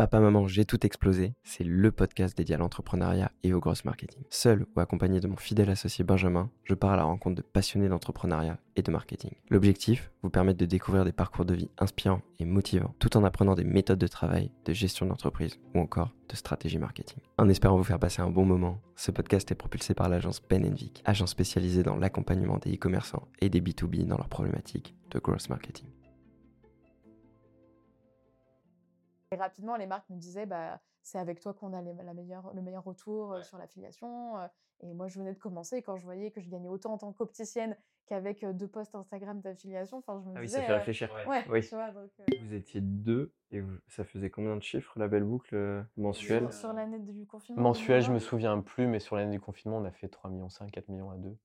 Papa Maman, j'ai tout explosé, c'est le podcast dédié à l'entrepreneuriat et au gross marketing. Seul ou accompagné de mon fidèle associé Benjamin, je pars à la rencontre de passionnés d'entrepreneuriat et de marketing. L'objectif, vous permettre de découvrir des parcours de vie inspirants et motivants, tout en apprenant des méthodes de travail, de gestion d'entreprise ou encore de stratégie marketing. En espérant vous faire passer un bon moment, ce podcast est propulsé par l'agence Ben agence spécialisée dans l'accompagnement des e-commerçants et des B2B dans leurs problématiques de gross marketing. Et rapidement, les marques me disaient, bah, c'est avec toi qu'on a la meilleure, le meilleur retour sur l'affiliation. Et moi, je venais de commencer. Et quand je voyais que je gagnais autant en tant qu'opticienne qu'avec deux posts Instagram d'affiliation, enfin, je me ah disais. oui, ça fait réfléchir. Ouais, oui. tu vois, donc, Vous étiez deux et ça faisait combien de chiffres la belle boucle mensuelle? Sur, l'année du confinement Mensuel, je me souviens plus, mais sur l'année du confinement, on a fait 3 millions 5, 4 millions à deux.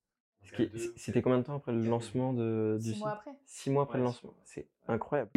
C'était combien de temps après le lancement de, du Six mois après. Six mois après le lancement? C'est incroyable.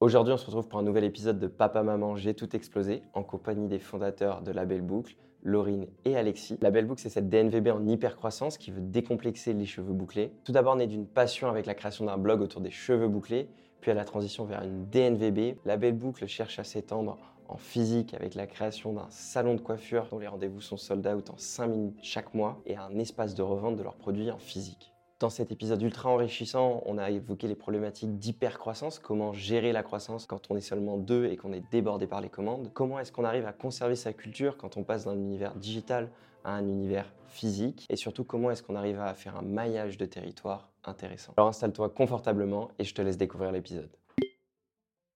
Aujourd'hui, on se retrouve pour un nouvel épisode de Papa Maman, j'ai tout explosé, en compagnie des fondateurs de La Belle Boucle, Laurine et Alexis. La Belle Boucle, c'est cette DNVB en hypercroissance qui veut décomplexer les cheveux bouclés. Tout d'abord, né d'une passion avec la création d'un blog autour des cheveux bouclés, puis à la transition vers une DNVB. La Belle Boucle cherche à s'étendre en physique avec la création d'un salon de coiffure dont les rendez-vous sont sold out en 5 minutes chaque mois et un espace de revente de leurs produits en physique. Dans cet épisode ultra enrichissant, on a évoqué les problématiques d'hypercroissance, comment gérer la croissance quand on est seulement deux et qu'on est débordé par les commandes, comment est-ce qu'on arrive à conserver sa culture quand on passe d'un univers digital à un univers physique, et surtout comment est-ce qu'on arrive à faire un maillage de territoire intéressant. Alors installe-toi confortablement et je te laisse découvrir l'épisode.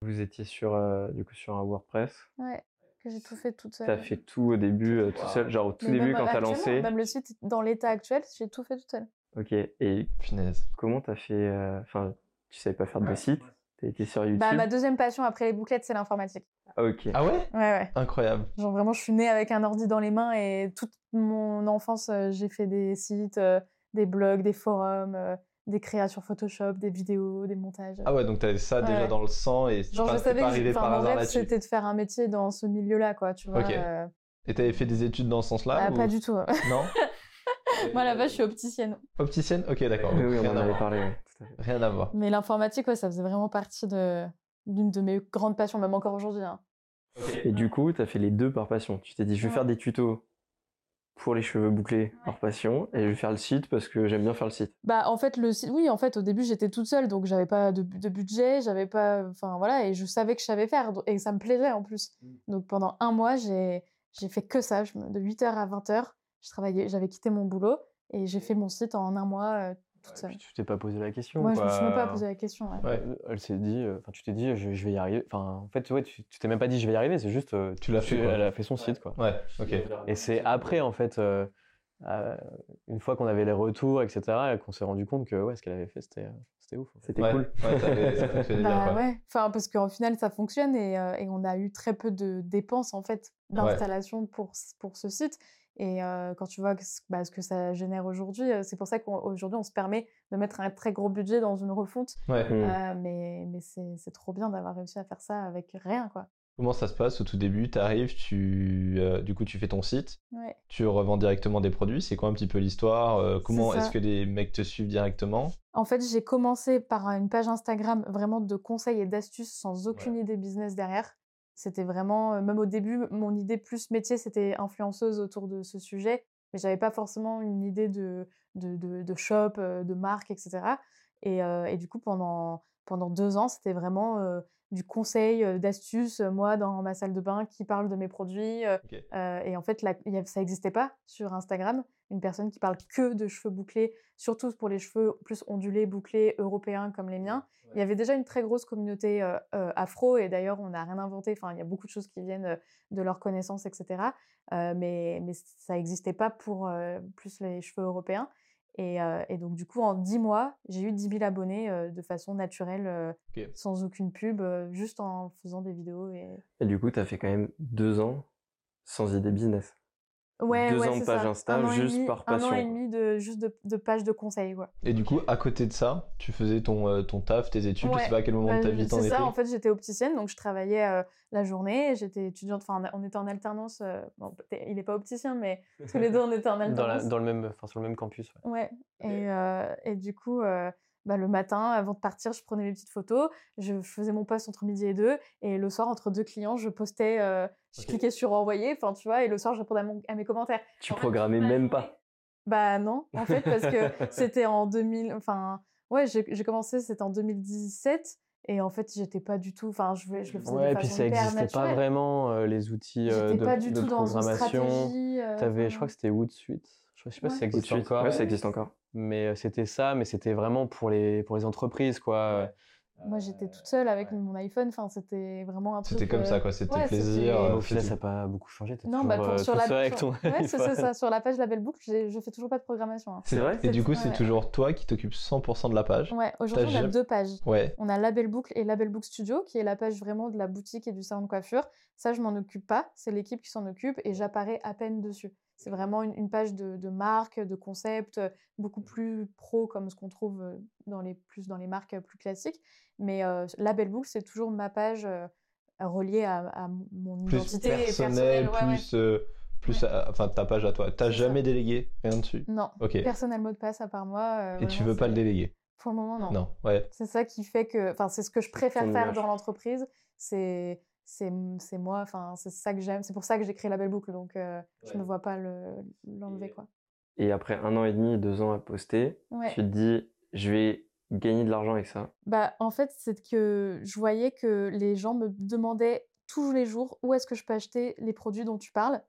Vous étiez sur, euh, du coup, sur un WordPress Ouais, que j'ai tout fait toute seule. T'as fait tout au début, euh, tout seul, genre au tout Mais début quand t'as lancé Même le site, dans l'état actuel, j'ai tout fait toute seule. Ok, et Punaise. comment t'as fait euh, Enfin, tu savais pas faire de site T'as été sur YouTube Bah, ma deuxième passion après les bouclettes, c'est l'informatique. Ah, Ok. Ah ouais? Ouais, ouais. Incroyable. Genre vraiment, je suis née avec un ordi dans les mains et toute mon enfance, euh, j'ai fait des sites, euh, des blogs, des forums, euh, des créations Photoshop, des vidéos, des montages. Ah ouais, donc t'avais ça déjà Ouais. dans le sang et Genre, pas, je savais pas que arrivé par mon rêve, c'était de faire un métier dans ce milieu-là, quoi, tu vois. Ok. euh, Et t'avais fait des études dans ce sens-là ah, ou- Pas du tout. Non? Moi, là-bas, je suis opticienne. Opticienne? Ok, d'accord. Oui, on rien, en à avait voir. parlé. rien à voir. Mais l'informatique, ouais, ça faisait vraiment partie de d'une de mes grandes passions, même encore aujourd'hui. hein. Et du coup, t'as fait les deux par passion. Tu t'es dit, je vais Ouais. faire des tutos pour les cheveux bouclés par passion et je vais faire le site parce que j'aime bien faire le site. Bah, en fait, le site, oui, en fait, au début, j'étais toute seule, donc j'avais pas de, de budget, j'avais pas, enfin voilà, et je savais que je savais faire, et ça me plaisait en plus. Donc pendant un mois, j'ai j'ai fait que ça, je me- de 8h à 20h, je travaillais, j'avais quitté mon boulot et j'ai fait mon site en un mois euh, toute seule. Tu t'es pas posé la question. Moi, je me suis même pas posé la question. ouais. Ouais. Elle s'est dit, euh, enfin, tu t'es dit, je, je vais y arriver. Enfin, en fait, ouais, tu t'es même pas dit, je vais y arriver. C'est juste, euh, Tu l'as fait, quoi. Elle a fait son site, quoi. Ouais, ok. Et c'est après, en fait, euh, euh, une fois qu'on avait les retours, etc., qu'on s'est rendu compte que, ouais, ce qu'elle avait fait, c'était, c'était ouf. en fait. C'était Ouais, cool. ouais, ça avait- ça fonctionnait bien, Bah quoi. ouais, enfin parce qu'en final ça fonctionne et, euh, et on a eu très peu de dépenses en fait d'installation pour, pour ce site. Et euh, quand tu vois que bah, ce que ça génère aujourd'hui, c'est pour ça qu'aujourd'hui on, se permet de mettre un très gros budget dans une refonte. Ouais. Mm. Euh, mais mais c'est trop bien d'avoir réussi à faire ça avec rien quoi. Comment ça se passe au tout début? Tu arrives, tu, euh, du coup, tu fais ton site, Ouais. tu revends directement des produits. C'est quoi un petit peu l'histoire? Euh, Comment est-ce que les mecs te suivent directement? En fait, j'ai commencé par une page Instagram vraiment de conseils et d'astuces sans aucune idée business derrière. C'était vraiment, même au début, mon idée plus métier, c'était influenceuse autour de ce sujet, mais j'avais pas forcément une idée de, de, de, de shop, de marque, etc. Et, euh, et du coup, pendant, pendant deux ans, c'était vraiment euh, du conseil, euh, d'astuces, moi, dans ma salle de bain, qui parle de mes produits. et en fait, là, a- ça n'existait pas sur Instagram, une personne qui parle que de cheveux bouclés, surtout pour les cheveux plus ondulés, bouclés, européens comme les miens. Il y avait déjà une très grosse communauté euh, euh, afro, et d'ailleurs, on n'a rien inventé. Enfin, il y a beaucoup de choses qui viennent de leur connaissance, etc. Euh, mais, mais ça n'existait pas pour plus les cheveux européens. Et, et donc, du coup, en 10 mois, j'ai eu 10 000 abonnés de façon naturelle, sans aucune pub, juste en faisant des vidéos. Et... Et du coup, t'as fait quand même deux ans sans idée business. Ouais, Deux ouais, ans de c'est page ça. Insta, Un juste demi- par Un an passion, et demi de, juste de, de pages de conseils, quoi. Et du coup, à côté de ça, tu faisais ton, euh, ton taf, tes études. Je Ouais. sais pas à quel moment de ta Bah, vie t'en C'est étais. ça, en fait, j'étais opticienne, donc je travaillais euh, la journée, j'étais étudiante, enfin, on était en alternance, euh, bon, il n'est pas opticien, mais tous les deux, on était en Dans, la- alternance. dans le même, enfin, sur le même campus. ouais. Ouais, et, euh, et du coup, euh, bah, le matin, avant de partir, je prenais mes petites photos, je faisais mon post entre midi et deux, et le soir, entre deux clients, je postais, euh, je Ok. cliquais sur envoyer, enfin, tu vois, et le soir, je répondais à, mon- à mes commentaires. Tu programmais même pas. Bah non, en fait, parce que c'était en 2000, enfin, ouais, j'ai commencé, c'était en 2017, et en fait, j'étais pas du tout, enfin, je, je le faisais Ouais, de et puis ça n'existait pas vraiment, euh, les outils euh, J'étais de, pas du de tout dans une programmation. stratégie. euh, T'avais, je crois que c'était Hootsuite. Je sais pas si ça existe encore. Ouais, ça existe encore. Mais euh, c'était ça, mais c'était vraiment pour les, pour les entreprises, quoi. Moi, j'étais toute seule avec mon iPhone, enfin, c'était vraiment un truc. C'était comme euh, ça, quoi. C'était ouais, plaisir. euh, au final, ça n'a pas beaucoup changé. T'es Non, toujours bah, pour- euh, sur la avec ton Ouais, c'est ça. Sur la page Label Book, j'ai- je fais toujours pas de programmation. hein. C'est vrai Et du coup, Ouais, c'est ouais. toujours toi qui t'occupes 100% de la page. Ouais, aujourd'hui, on a jamais- deux pages. Ouais. On a Label Book et Label Book Studio, qui est la page vraiment de la boutique et du salon de coiffure. Ça, je m'en occupe pas. C'est l'équipe qui s'en occupe et j'apparais à peine dessus. C'est vraiment une, une page de, de marque, de concept, euh, beaucoup plus pro comme ce qu'on trouve dans les, plus dans les marques plus classiques. Mais euh, Label Book, c'est toujours ma page euh, reliée à, à mon Plus identité personnel, personnelle. ouais, ouais. plus, euh, plus Ouais. à- enfin ta page à toi. T'as ça. jamais délégué rien dessus? Non, Ok. personne n'a le mot de passe à part moi. Et tu veux pas le déléguer? Pour le moment, non. Non. Ouais. C'est ça qui fait que, enfin, c'est ce que je préfère faire dans l'entreprise. C'est, c'est, moi. Enfin, c'est ça que j'aime. C'est pour ça que j'ai créé la belle boucle. Donc, euh, je ne vois pas le, l'enlever, quoi. Et après un an et demi, deux ans à poster, Ouais. tu te dis, je vais gagner de l'argent avec ça? Bah, en fait, c'est que je voyais que les gens me demandaient tous les jours où est-ce que je peux acheter les produits dont tu parles?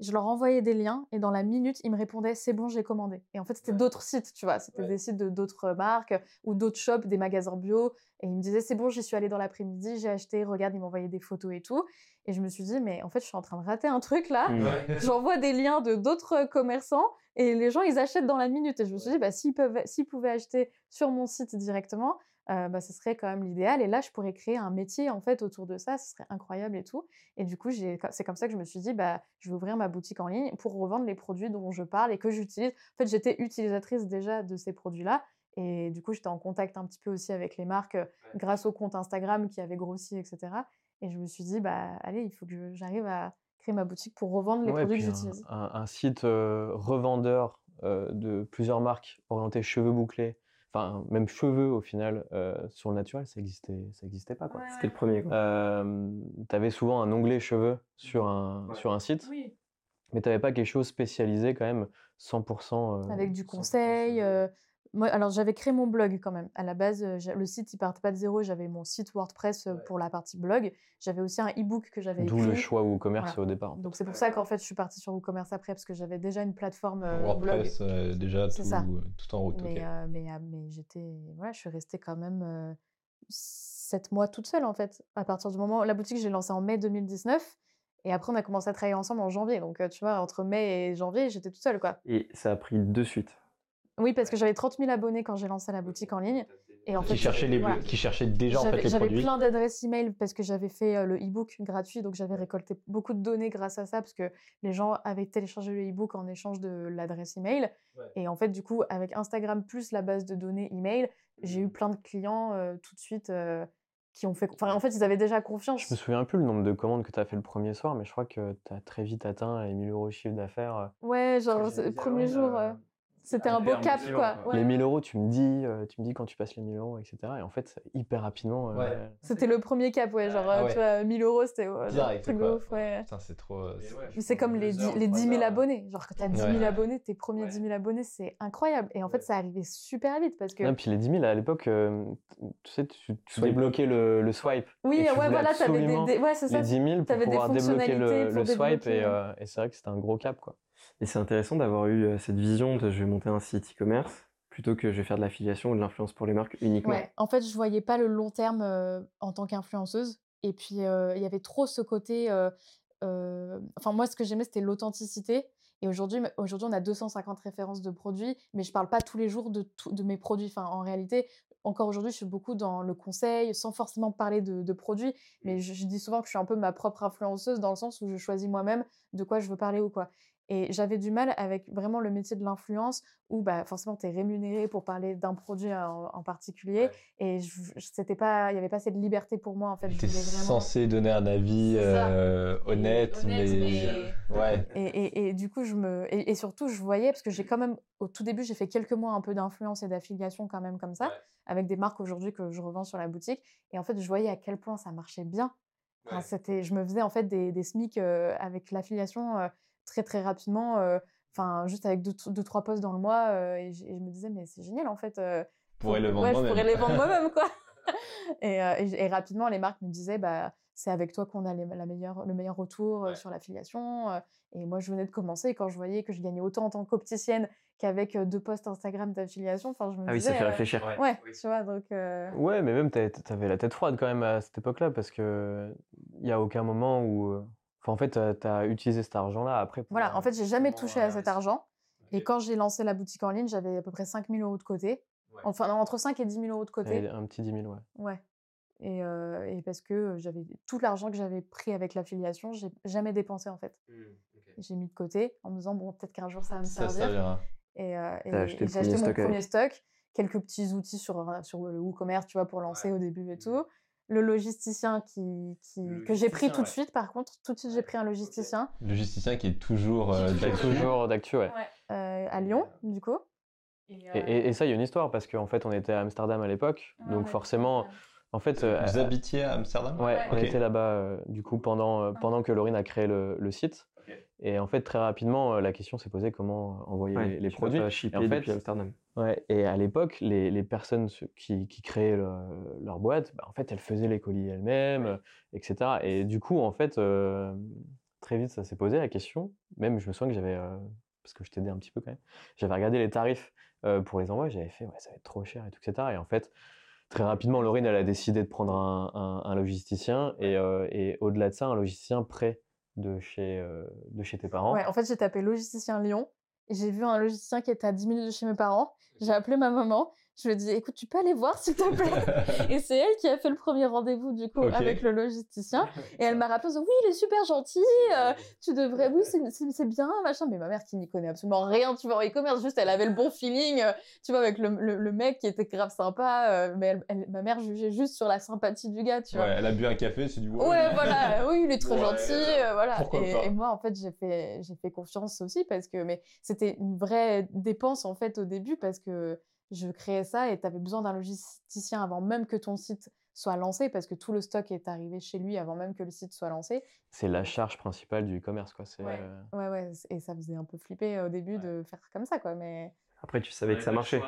Je leur envoyais des liens et dans la minute, ils me répondaient c'est bon, j'ai commandé. Et en fait, c'était d'autres sites, tu vois. C'était Ouais. des sites de d'autres marques ou d'autres shops, des magasins bio. Et ils me disaient c'est bon, j'y suis allée dans l'après-midi, j'ai acheté, regarde, ils m'envoyaient des photos et tout. Et je me suis dit, mais en fait, je suis en train de rater un truc là. J'envoie des liens de d'autres commerçants et les gens, ils achètent dans la minute. Et je me suis dit, bah, s'ils, peuvent, s'ils pouvaient acheter sur mon site directement, euh, bah, ce serait quand même l'idéal. Et là, je pourrais créer un métier en fait autour de ça. Ce serait incroyable et tout. Et du coup, c'est comme ça que je me suis dit, bah, je vais ouvrir ma boutique en ligne pour revendre les produits dont je parle et que j'utilise. En fait, j'étais utilisatrice déjà de ces produits-là. Et du coup, j'étais en contact un petit peu aussi avec les marques euh, grâce au compte Instagram qui avait grossi, etc. Et je me suis dit, bah, allez, il faut que j'arrive à créer ma boutique pour revendre les Ouais, produits que j'utilise. Un, un site euh, revendeur euh, de plusieurs marques orienté cheveux bouclés, enfin même cheveux au final, euh, sur le naturel, ça existait, ça existait pas quoi. C'était le premier. Quoi. Euh, t'avais souvent un onglet cheveux sur un, Ouais. sur un site, Oui. mais t'avais pas quelque chose spécialisé quand même 100%. euh, avec du 100% conseil. Moi, alors j'avais créé mon blog quand même. À la base, euh, le site il partait pas de zéro. J'avais mon site WordPress euh, pour la partie blog. J'avais aussi un e-book que j'avais D'où le choix WooCommerce Voilà. au départ. Donc c'est pour ça qu'en fait je suis partie sur WooCommerce après parce que j'avais déjà une plateforme euh, blog. WordPress euh, déjà tout, en route. Mais, ok. euh, mais, mais j'étais, voilà, je suis restée quand même euh, sept mois toute seule en fait. À partir du moment, la boutique j'ai lancée en mai 2019 et après on a commencé à travailler ensemble en janvier. Donc tu vois, entre mai et janvier, j'étais toute seule quoi. Et ça a pris de suite. Oui, parce que j'avais 30 000 abonnés quand j'ai lancé la boutique en ligne. Et en fait, qui cherchait les, voilà. qui cherchait déjà en J'avais fait les j'avais plein d'adresses email parce que j'avais fait euh, le e-book gratuit, donc j'avais récolté beaucoup de données grâce à ça parce que les gens avaient téléchargé le e-book en échange de l'adresse email. Et en fait, du coup, avec Instagram plus la base de données email, j'ai eu plein de clients euh, tout de suite euh, qui ont fait. Enfin, en fait, ils avaient déjà confiance. Je me souviens plus le nombre de commandes que tu as fait le premier soir, mais je crois que tu as très vite atteint les 1000 euros de chiffre d'affaires. Ouais, genre, le premier ah ouais, jour, euh, euh, c'était un beau cap, quoi. quoi. Ouais. Les 1000 euros, tu me dis, euh, tu me dis quand tu passes les 1000 euros, etc. Et en fait, hyper rapidement. euh, Ouais. C'était le premier cap, ouais. Genre, Ah euh, ouais. tu vois, 1000 euros, c'était ouais, truc de ouf, ouais. Putain, c'est trop. c'est- comme les, dix- les 10 000 abonnés. Genre, quand tu as 10 000 Ouais. abonnés, tes premiers 10 000 abonnés, c'est incroyable. Et en fait, ça arrivait super vite parce que. Non, puis les 10 000 à l'époque, euh, tu sais, tu, tu Swipe. débloquais le, le swipe. oui, et tu ouais, voilà, t'avais des, des- Ouais, c'est ça. Les 10 000 pour t'avais des pouvoir débloquer le, fonctionnalités pour le swipe. et c'est vrai que c'était un gros cap, quoi. Et c'est intéressant d'avoir eu euh, cette vision de je vais monter un site e-commerce plutôt que je vais faire de l'affiliation ou de l'influence pour les marques uniquement. Ouais, en fait, je voyais pas le long terme euh, en tant qu'influenceuse. Et puis, euh, il y avait trop ce côté. euh, Enfin, moi, ce que j'aimais, c'était l'authenticité. Et aujourd'hui, aujourd'hui, on a 250 références de produits, mais je parle pas tous les jours de, tout- de mes produits. Enfin, en réalité, encore aujourd'hui, je suis beaucoup dans le conseil, sans forcément parler de, de produits. Mais je, je dis souvent que je suis un peu ma propre influenceuse dans le sens où je choisis moi-même de quoi je veux parler ou quoi. Et j'avais du mal avec vraiment le métier de l'influence où bah, forcément tu es rémunéré pour parler d'un produit en, en particulier. Et je, je- c'était pas, il n'y avait pas cette liberté pour moi en fait. Voulais vraiment... censé donner un avis euh, Et honnête, honnête, mais... Ouais. Et, et- et du coup, je me. Et, et surtout, je voyais, parce que j'ai quand même, au tout début, j'ai fait quelques mois un peu d'influence et d'affiliation quand même comme ça, Ouais. avec des marques aujourd'hui que je revends sur la boutique. Et en fait, je voyais à quel point ça marchait bien. Enfin, Ouais. c'était, je me faisais en fait des, des SMIC euh, avec l'affiliation euh, très très rapidement, euh, enfin juste avec deux, deux, trois posts dans le mois. euh, et, je me disais, mais c'est génial en fait. euh, pourrais le faut- vendre ouais, je moi-même. pourrais les vendre moi-même, quoi. et, euh, et j- et rapidement, les marques me disaient, bah, c'est avec toi qu'on a les- la meilleure, le meilleur retour Ouais. sur l'affiliation. et moi, je venais de commencer. et Quand je voyais que je gagnais autant en tant qu'opticienne qu'avec deux posts Instagram d'affiliation, enfin, je me Ah oui, disais. ça fait euh, réfléchir. Ouais, tu vois, donc. euh, Ouais, mais même t'avais la tête froide quand même à cette époque-là parce que il y a aucun moment où, enfin, en fait, t'as- t'as utilisé cet argent-là après. pour, Voilà, en euh, fait, j'ai jamais touché à cet investir. argent. Et quand j'ai lancé la boutique en ligne, j'avais à peu près 5 000 euros de côté. Ouais. Enfin, non, entre 5 et 10 000 euros de côté. un petit 10 000, ouais. Ouais. Et, euh, et parce que euh, j'avais tout l'argent que j'avais pris avec l'affiliation, j'ai jamais dépensé en fait. J'ai mis de côté en me disant, bon, peut-être qu'un jour ça va me Ça servir. servira. Et, euh, et- acheté j'ai acheté premier mon stock avec. premier stock, quelques petits outils sur, euh, sur le WooCommerce, tu vois, pour lancer au début et tout. Le logisticien qui, qui, Le que j'ai pris tout de suite, par contre, tout de suite j'ai pris un logisticien. Logisticien qui est toujours euh, Qui est d'actu. Toujours d'actu, ouais. euh, à Lyon, du coup. Et, et- et ça, il y a une histoire parce qu'en fait, on était à Amsterdam à l'époque, donc forcément, en fait, euh, Vous habitiez à Amsterdam? Ouais, on était là-bas euh, du coup pendant, euh, pendant que Laurine a créé le, le site. Et en fait, très rapidement, euh, la question s'est posée comment envoyer Ouais, les, les produits. pas Et shipper en fait, depuis Amsterdam. ouais, et à l'époque, les, les personnes qui, qui créaient le- leur boîte, bah, en fait, elles faisaient les colis elles-mêmes, etc. Et du coup, en fait, euh, très vite, ça s'est posé la question. Même, je me souviens que j'avais, euh, parce que je t'aidais un petit peu quand même, j'avais regardé les tarifs euh, pour les envois, j'avais fait, ouais, ça va être trop cher et tout, etc. Et en fait, très rapidement, Laurine, elle a décidé de prendre un, un- un logisticien et, euh, et au-delà de ça, un logisticien près de chez, euh, de chez tes parents. Ouais, en fait, j'ai tapé logisticien Lyon et j'ai vu un logisticien qui était à 10 minutes de chez mes parents. J'ai appelé ma maman. Je lui ai dit, écoute, tu peux aller voir, s'il te plaît. et c'est elle qui a fait le premier rendez-vous, du coup, avec le logisticien. Et elle m'a rappelé, oui, il est super gentil, euh, tu devrais, oui, c'est- bien, machin. Mais ma mère qui n'y connaît absolument rien, tu vois, en e-commerce, juste, elle avait le bon feeling, euh, tu vois, avec le, le- le mec qui était grave sympa. euh, mais elle- elle- ma mère jugeait juste sur la sympathie du gars, tu vois. Ouais, elle a bu un café, c'est du Ouais, voilà, oui, il est Ouais, gentil, voilà. Et, et moi, en fait, j'ai fait, j'ai fait confiance aussi parce que, mais c'était une vraie dépense en fait au début parce que je créais ça et tu avais besoin d'un logisticien avant même que ton site soit lancé parce que tout le stock est arrivé chez lui avant même que le site soit lancé. C'est la charge principale du e-commerce, quoi. C'est, Ouais. euh, Ouais, ouais, et ça faisait un peu flipper au début de faire comme ça, quoi. Mais Après, tu savais que ça marchait.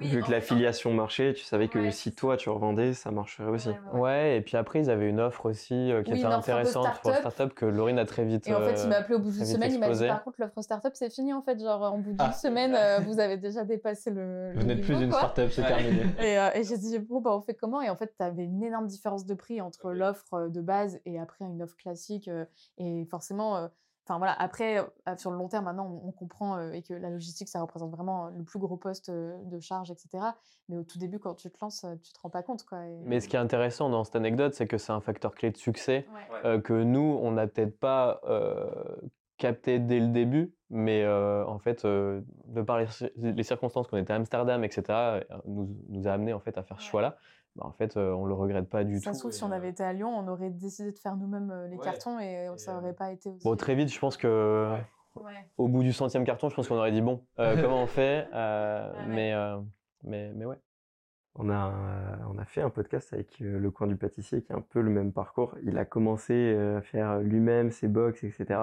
Oui, Vu que l'affiliation marchait, tu savais que Ouais. si toi tu revendais, ça marcherait aussi. Ouais, et puis après, ils avaient une offre aussi euh, qui Oui, était intéressante pour start-up. que Laurine a très vite. Et en fait, il euh, m'a appelé au bout d'une semaine, il m'a dit par contre, l'offre startup, c'est fini en fait. Genre, en bout d'une Ah. semaine, euh, vous avez déjà dépassé le. Vous n'êtes plus une startup, c'est terminé. Et, euh, et j'ai dit, bon, bah, on fait comment? Et en fait, tu avais une énorme différence de prix entre l'offre euh, de base et après une offre classique. euh, et forcément, euh, enfin voilà, après, sur le long terme, maintenant, on, on comprend euh, et que la logistique, ça représente vraiment le plus gros poste euh, de charge, etc. Mais au tout début, quand tu te lances, tu te rends pas compte. Quoi, et- Mais ce qui est intéressant dans cette anecdote, c'est que c'est un facteur clé de succès Ouais. euh, que nous, on n'a peut-être pas euh, capté dès le début, mais euh, en fait, euh, de par les, cir- les circonstances qu'on était à Amsterdam, etc., nous, nous a amené en fait à faire ce Ouais. choix-là. Bah, en fait, euh, on le regrette pas du Ça tout. se trouve, si on avait été à Lyon, on aurait décidé de faire nous-mêmes les Ouais. cartons et, ça euh, aurait pas été aussi. Bon, très vite, je pense que Ouais. au bout du centième carton, je pense qu'on aurait dit bon, euh, comment on fait Euh, Ouais, ouais. mais, euh, mais, mais ouais. On a, euh, on a fait un podcast avec euh, Le Coin du Pâtissier qui est un peu le même parcours. Il a commencé euh, à faire lui-même ses box, etc.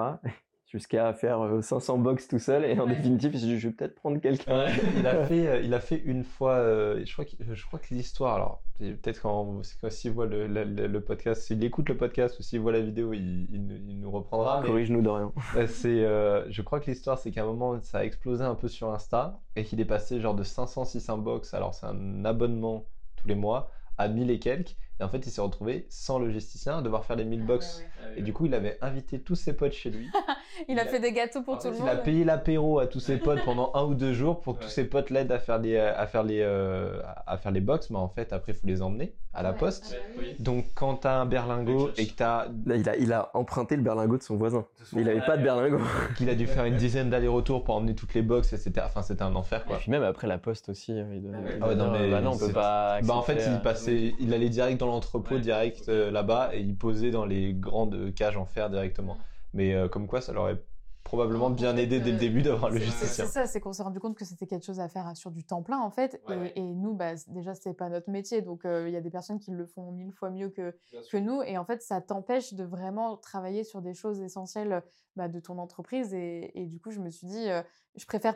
Jusqu'à faire euh, 500 box tout seul. Et en Ouais. définitive, je vais peut-être prendre quelqu'un. Ouais, il a fait, euh, il a fait une fois. euh, je crois que, je crois que l'histoire. Alors, c'est peut-être quand, quand s'il voit le, le- le- le podcast, s'il écoute le podcast ou s'il voit la vidéo, il, il nous- il nous reprendra. mais- Corrige-nous Dorian. Euh, C'est, euh, je crois que l'histoire, c'est qu'à un moment, ça a explosé un peu sur Insta et qu'il est passé genre de 500, 600 box, alors c'est un abonnement tous les mois, à 1000 et quelques. Et en fait, il s'est retrouvé sans logisticien à devoir faire les 1000 box. Et du coup, il avait invité tous ses potes chez lui. Il a fait des gâteaux pour En tout fait, le il monde. a payé l'apéro à tous ses potes pendant un ou deux jours pour que tous ses potes l'aident à faire les à faire les euh, à faire les box, mais en fait après il faut les emmener à la Ouais. poste. Ah oui. Donc quand t'as un berlingot et que t'as il a, il a emprunté le berlingot de son voisin. Il avait pas de berlingot. qu'il a dû faire une dizaine d'allers-retours pour emmener toutes les box, et c'était enfin c'était un enfer Et quoi. puis même après la poste aussi, euh, il doit, il Ah ouais, doit non, dire, mais bah non, on peut pas. Bah en fait il euh, passait, il allait direct dans l'entrepôt direct euh, là-bas et il posait dans les grandes cages en fer directement. Mais euh, comme quoi ça leur aurait probablement bien aidé dès le début d'avoir le logisticien. C'est ça, c'est qu'on s'est rendu compte que c'était quelque chose à faire sur du temps plein en fait. Ouais, et, ouais. et nous, bah, déjà, c'est pas notre métier. Donc, euh, il y a des personnes qui le font mille fois mieux que, que nous. Et en fait, ça t'empêche de vraiment travailler sur des choses essentielles bah, de ton entreprise. Et, et du coup, je me suis dit, euh, je préfère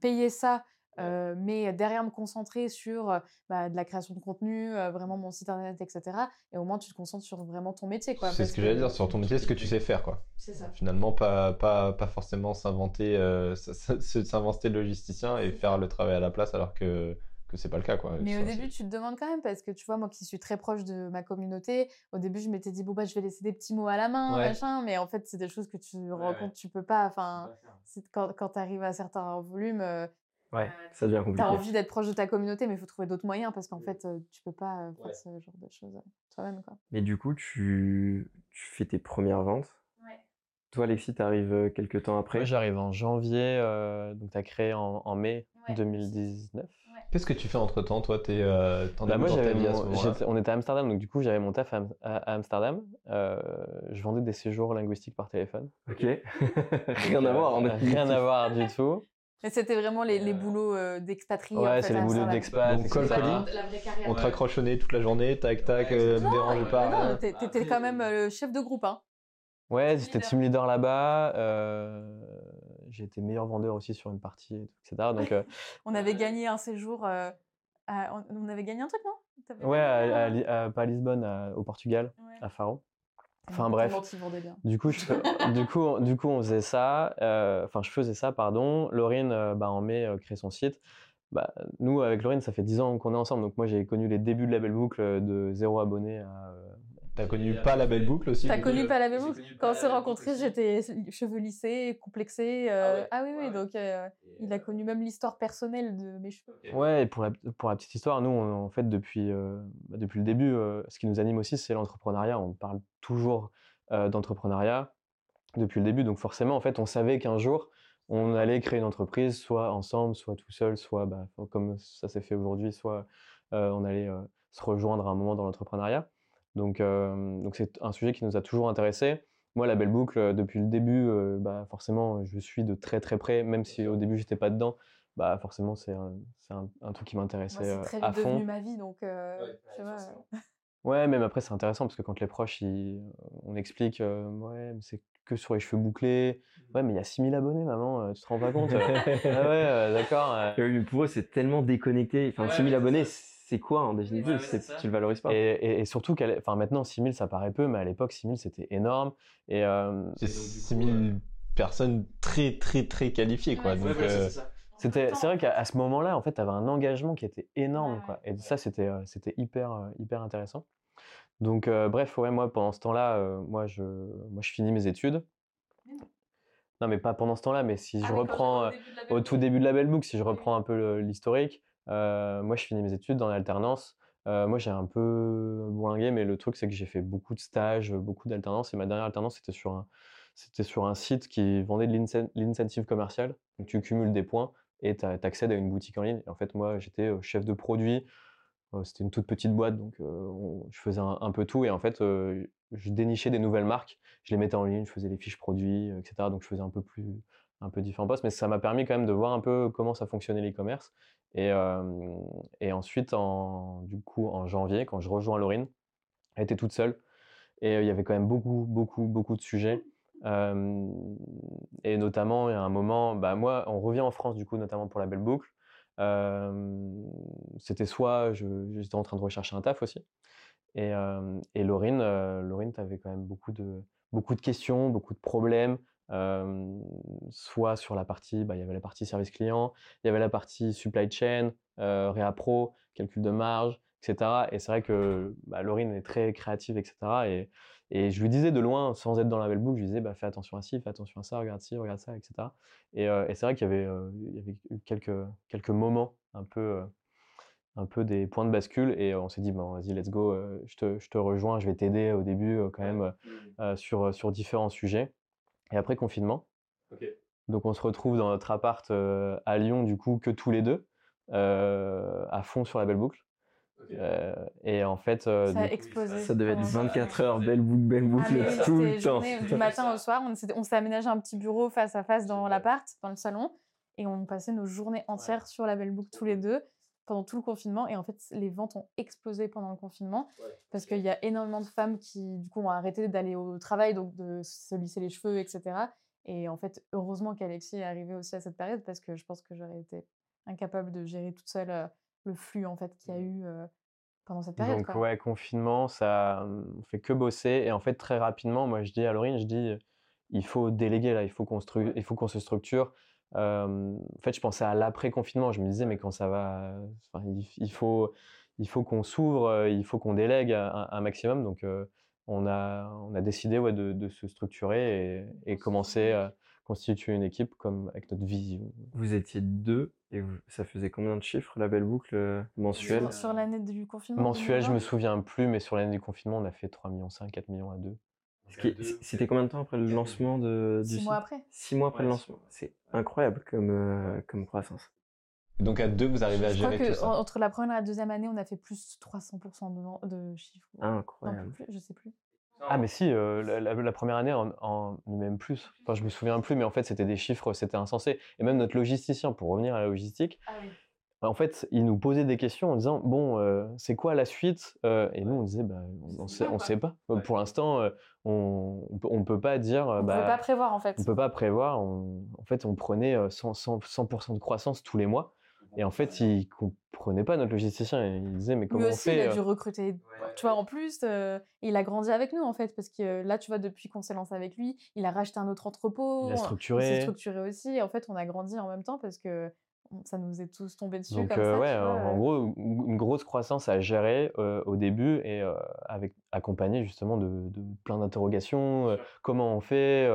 payer ça. Euh, mais derrière me concentrer sur bah, de la création de contenu, euh, vraiment mon site internet, etc. Et au moins tu te concentres sur vraiment ton métier. C'est ce que j'allais dire sur ton métier, ce que tu sais faire quoi. C'est ça. Finalement, pas, pas, pas forcément s'inventer euh, s'inventer logisticien et faire le travail à la place alors que, que c'est pas le cas. Quoi. Mais au début, tu te demandes quand même, parce que tu vois, moi qui suis très proche de ma communauté, au début, je m'étais dit, bon, bah, je vais laisser des petits mots à la main, Ouais. machin, mais en fait, c'est des choses que tu rends compte, tu peux pas. Enfin, quand, quand tu arrives à certains volumes, euh, Ouais, ça devient tu compliqué. as envie d'être proche de ta communauté, mais il faut trouver d'autres moyens, parce qu'en fait, euh, tu peux pas euh, faire ce genre de choses euh, toi-même. quoi. Mais du coup, tu, tu fais tes premières ventes. Toi, Alexis, t'arrives quelques temps après? Moi, j'arrive en janvier, euh, donc tu as créé en, en mai Ouais. 2019. Qu'est-ce que tu fais entre temps Toi, t'es, euh, t'en Bah, moi, j'avais mon- j'étais- on était à Amsterdam, donc du coup, j'avais mon taf à, Am- à- à Amsterdam. Euh, je vendais des séjours linguistiques par téléphone. Ok. Rien à voir. en Euh, Rien à voir du tout. Mais c'était vraiment les, les boulots euh, d'expatriés. en Ouais, fait, c'est les boulots d'expat, Donc, col. On te raccrochonnait toute la journée, tac tac, euh, me Non, dérange pas. non, t'es- t'étais quand même euh, le chef de groupe. Hein. Ouais, j'étais team leader là-bas. euh, j'ai été meilleur vendeur aussi sur une partie, etc. Donc, euh, On avait gagné un séjour. euh, à- on on avait gagné un truc, non? T'avais ouais, à, à à- pas à Lisbonne, à- au Portugal, Ouais. à Faro. Enfin bref, du coup, je du coup, on- du coup, on faisait ça. euh, Enfin, je faisais ça, pardon. Laurine, euh, bah, en mai, euh, crée son site. Bah, nous, avec Laurine, ça fait 10 ans qu'on est ensemble. Donc, moi, j'ai connu les débuts de la belle boucle de zéro abonné à. Euh, T'as connu pas la belle boucle aussi T'as connu pas la chose connu Quand on s'est rencontrés, j'étais cheveux lissés, complexés. euh, Ah Ah, ouais, oui, oui, ouais. donc euh, il a connu même l'histoire personnelle de mes cheveux. Ouais, et pour la, pour la petite histoire, nous, on- en fait, depuis, euh, bah, depuis le début, euh, ce qui nous anime aussi, c'est l'entrepreneuriat. On parle toujours euh, d'entrepreneuriat depuis le début. Donc, forcément, en fait, on savait qu'un jour, on allait créer une entreprise, soit ensemble, soit tout seul, soit bah, comme ça s'est fait aujourd'hui, soit euh, on allait euh, se rejoindre à un moment dans l'entrepreneuriat. Donc, euh, donc c'est un sujet qui nous a toujours intéressés. Moi, la belle boucle, euh, depuis le début, euh, bah, forcément, je suis de très très près, même si au début, j'étais pas dedans bah forcément c'est un, c'est un, un truc qui Moi, m'intéressait c'est euh, très à vite devenu fond. ma vie, donc euh, Ouais, Ouais, même après c'est intéressant parce que quand les proches ils, on explique euh, ouais mais c'est que sur les cheveux bouclés. Ouais mais il y a 6000 abonnés maman, euh, tu te rends pas compte. Ah ouais euh, d'accord. euh. Pour eux, c'est tellement déconnecté. Enfin, Ouais, 6000 ouais, abonnés, c'est quoi en définitive Ouais, C'est-. Tu le valorises pas. Et, et- et surtout qu'elle, enfin maintenant 6000 ça paraît peu mais à l'époque 6000 c'était énorme et euh, C'est Et donc, du coup, 6000 personnes très très très qualifiées quoi. Ouais, Donc, Ouais, euh, c'est ça. C'était, c'est vrai qu'à ce moment-là, en fait, tu avais un engagement qui était énorme, Ouais, quoi. ouais. Et ça, c'était, euh, c'était hyper, euh, hyper intéressant. Donc, euh, bref, ouais, moi, pendant ce temps-là, euh, moi, je, moi, je finis mes études. Non. Mais pas pendant ce temps-là, mais si je Ah reprends euh, au tout début de la Belle Book, si je reprends un peu le- l'historique, euh, moi, je finis mes études en alternance. Euh, moi, j'ai un peu bourlingué, mais le truc, c'est que j'ai fait beaucoup de stages, beaucoup d'alternance. Et ma dernière alternance, c'était sur un, sur un site qui vendait de l'incen- l'incentive commercial. Donc, tu cumules des points et tu accèdes à une boutique en ligne. Et en fait, moi, j'étais euh, chef de produit. Euh, C'était une toute petite boîte, donc euh, on- je faisais un, peu tout. Et en fait, euh, je dénichais des nouvelles marques, je les mettais en ligne, je faisais les fiches produits, euh, etc. Donc, je faisais un peu plus, un peu différents postes. Mais ça m'a permis quand même de voir un peu comment ça fonctionnait l'e-commerce. Et, ensuite, en, du coup, en janvier, quand je rejoins Laurine, elle était toute seule. Et il y avait quand même beaucoup, beaucoup, beaucoup de sujets. Et notamment, il y a un moment, bah, moi, on revient en France, du coup, notamment pour la Belle Boucle. C'était soit j'étais en train de rechercher un taf aussi. Et, euh, et Laurine, Laurine, tu avais quand même beaucoup de, beaucoup de questions, beaucoup de problèmes. Euh, soit sur la partie, bah, il y avait la partie service client, il y avait la partie supply chain, euh, réa pro, calcul de marge, etc. Et c'est vrai que bah, Laurine est très créative, etc. Et, et je lui disais de loin, sans être dans la belle boucle, je lui disais bah, fais attention à ci, fais attention à ça, regarde ci, regarde ça, etc. Et, euh, et c'est vrai qu'il y avait, il y avait eu quelques, quelques moments un peu, un peu des points de bascule et on s'est dit bon, vas-y, let's go, je, te, je te rejoins, je vais t'aider au début quand même euh, sur, sur différents sujets. Et après confinement, donc on se retrouve dans notre appart euh, à Lyon, du coup, que tous les deux, euh, à fond sur la belle boucle. Euh, et en fait, euh, Ça a explosé. Ça devait être pendant- 24 heures, belle boucle, belle Ah, boucle, oui, tout le temps. Du matin au soir, on s'est on s'est aménagé un petit bureau face à face dans l'appart, dans le salon, et on passait nos journées entières sur la belle boucle tous les deux pendant tout le confinement. Et en fait, les ventes ont explosé pendant le confinement parce qu'il y a énormément de femmes qui, du coup, ont arrêté d'aller au travail, donc de se lisser les cheveux, etc. Et en fait, heureusement qu'Alexis est arrivé aussi à cette période parce que je pense que j'aurais été incapable de gérer toute seule euh, le flux en fait qu'il y a eu euh, pendant cette période. Donc quoi. ouais, confinement, ça, on fait que bosser. Et en fait, très rapidement, moi je dis à Laurine, je dis, il faut déléguer là, il faut qu'on il faut qu'on se structure. Euh, en fait, je pensais à l'après-confinement. Je me disais, mais quand ça va, enfin, il, il faut, il faut qu'on s'ouvre, euh, il faut qu'on délègue un, un maximum. Donc euh, on a, on a décidé ouais, de, de se structurer et, et commencer à constituer une équipe comme avec notre vision. Vous étiez deux et vous- ça faisait combien de chiffres la belle boucle mensuelle? Sur, sur l'année du confinement Mensuel, je me 2020? souviens plus, mais sur l'année du confinement, on a fait 3 millions 5, 4 millions à deux. C'était combien de temps après le lancement de, du Six mois après. Six mois après le lancement. C'est incroyable comme, euh, comme croissance. Donc à deux, vous arrivez à Je crois gérer tout que ça. en- entre la première et la deuxième année, on a fait plus 300% de, chiffres. Non, Incroyable. plus, je sais plus. Ah mais si, euh, la, la- la première année, en, en- même plus. Enfin, je me souviens plus, mais en fait, c'était des chiffres, c'était insensé. Et même notre logisticien, pour revenir à la logistique, en fait, il nous posait des questions en disant, bon, euh, c'est quoi la suite Euh, Et nous, on disait, bah, on, on sait, on sait pas. Pour l'instant, euh, on, on peut, on peut pas dire, On ne bah, pouvait pas prévoir en fait. on peut pas prévoir. On- en fait, on prenait euh, 100%, 100, 100% de croissance tous les mois. Et en fait, il comprenait pas notre logisticien. Il disait, mais comment Lui on aussi, fait il a dû recruter. Tu vois, en plus, euh, il a grandi avec nous en fait, parce que là, tu vois, depuis qu'on s'est lancé avec lui, il a racheté un autre entrepôt. Il a on- Il s'est structuré. structuré aussi. Et en fait, on a grandi en même temps parce que on- ça nous est tous tombé dessus Donc comme euh, ça. ouais, vois, en euh. gros, une grosse croissance à gérer euh, au début et euh, avec accompagné justement de, de plein d'interrogations. comment on fait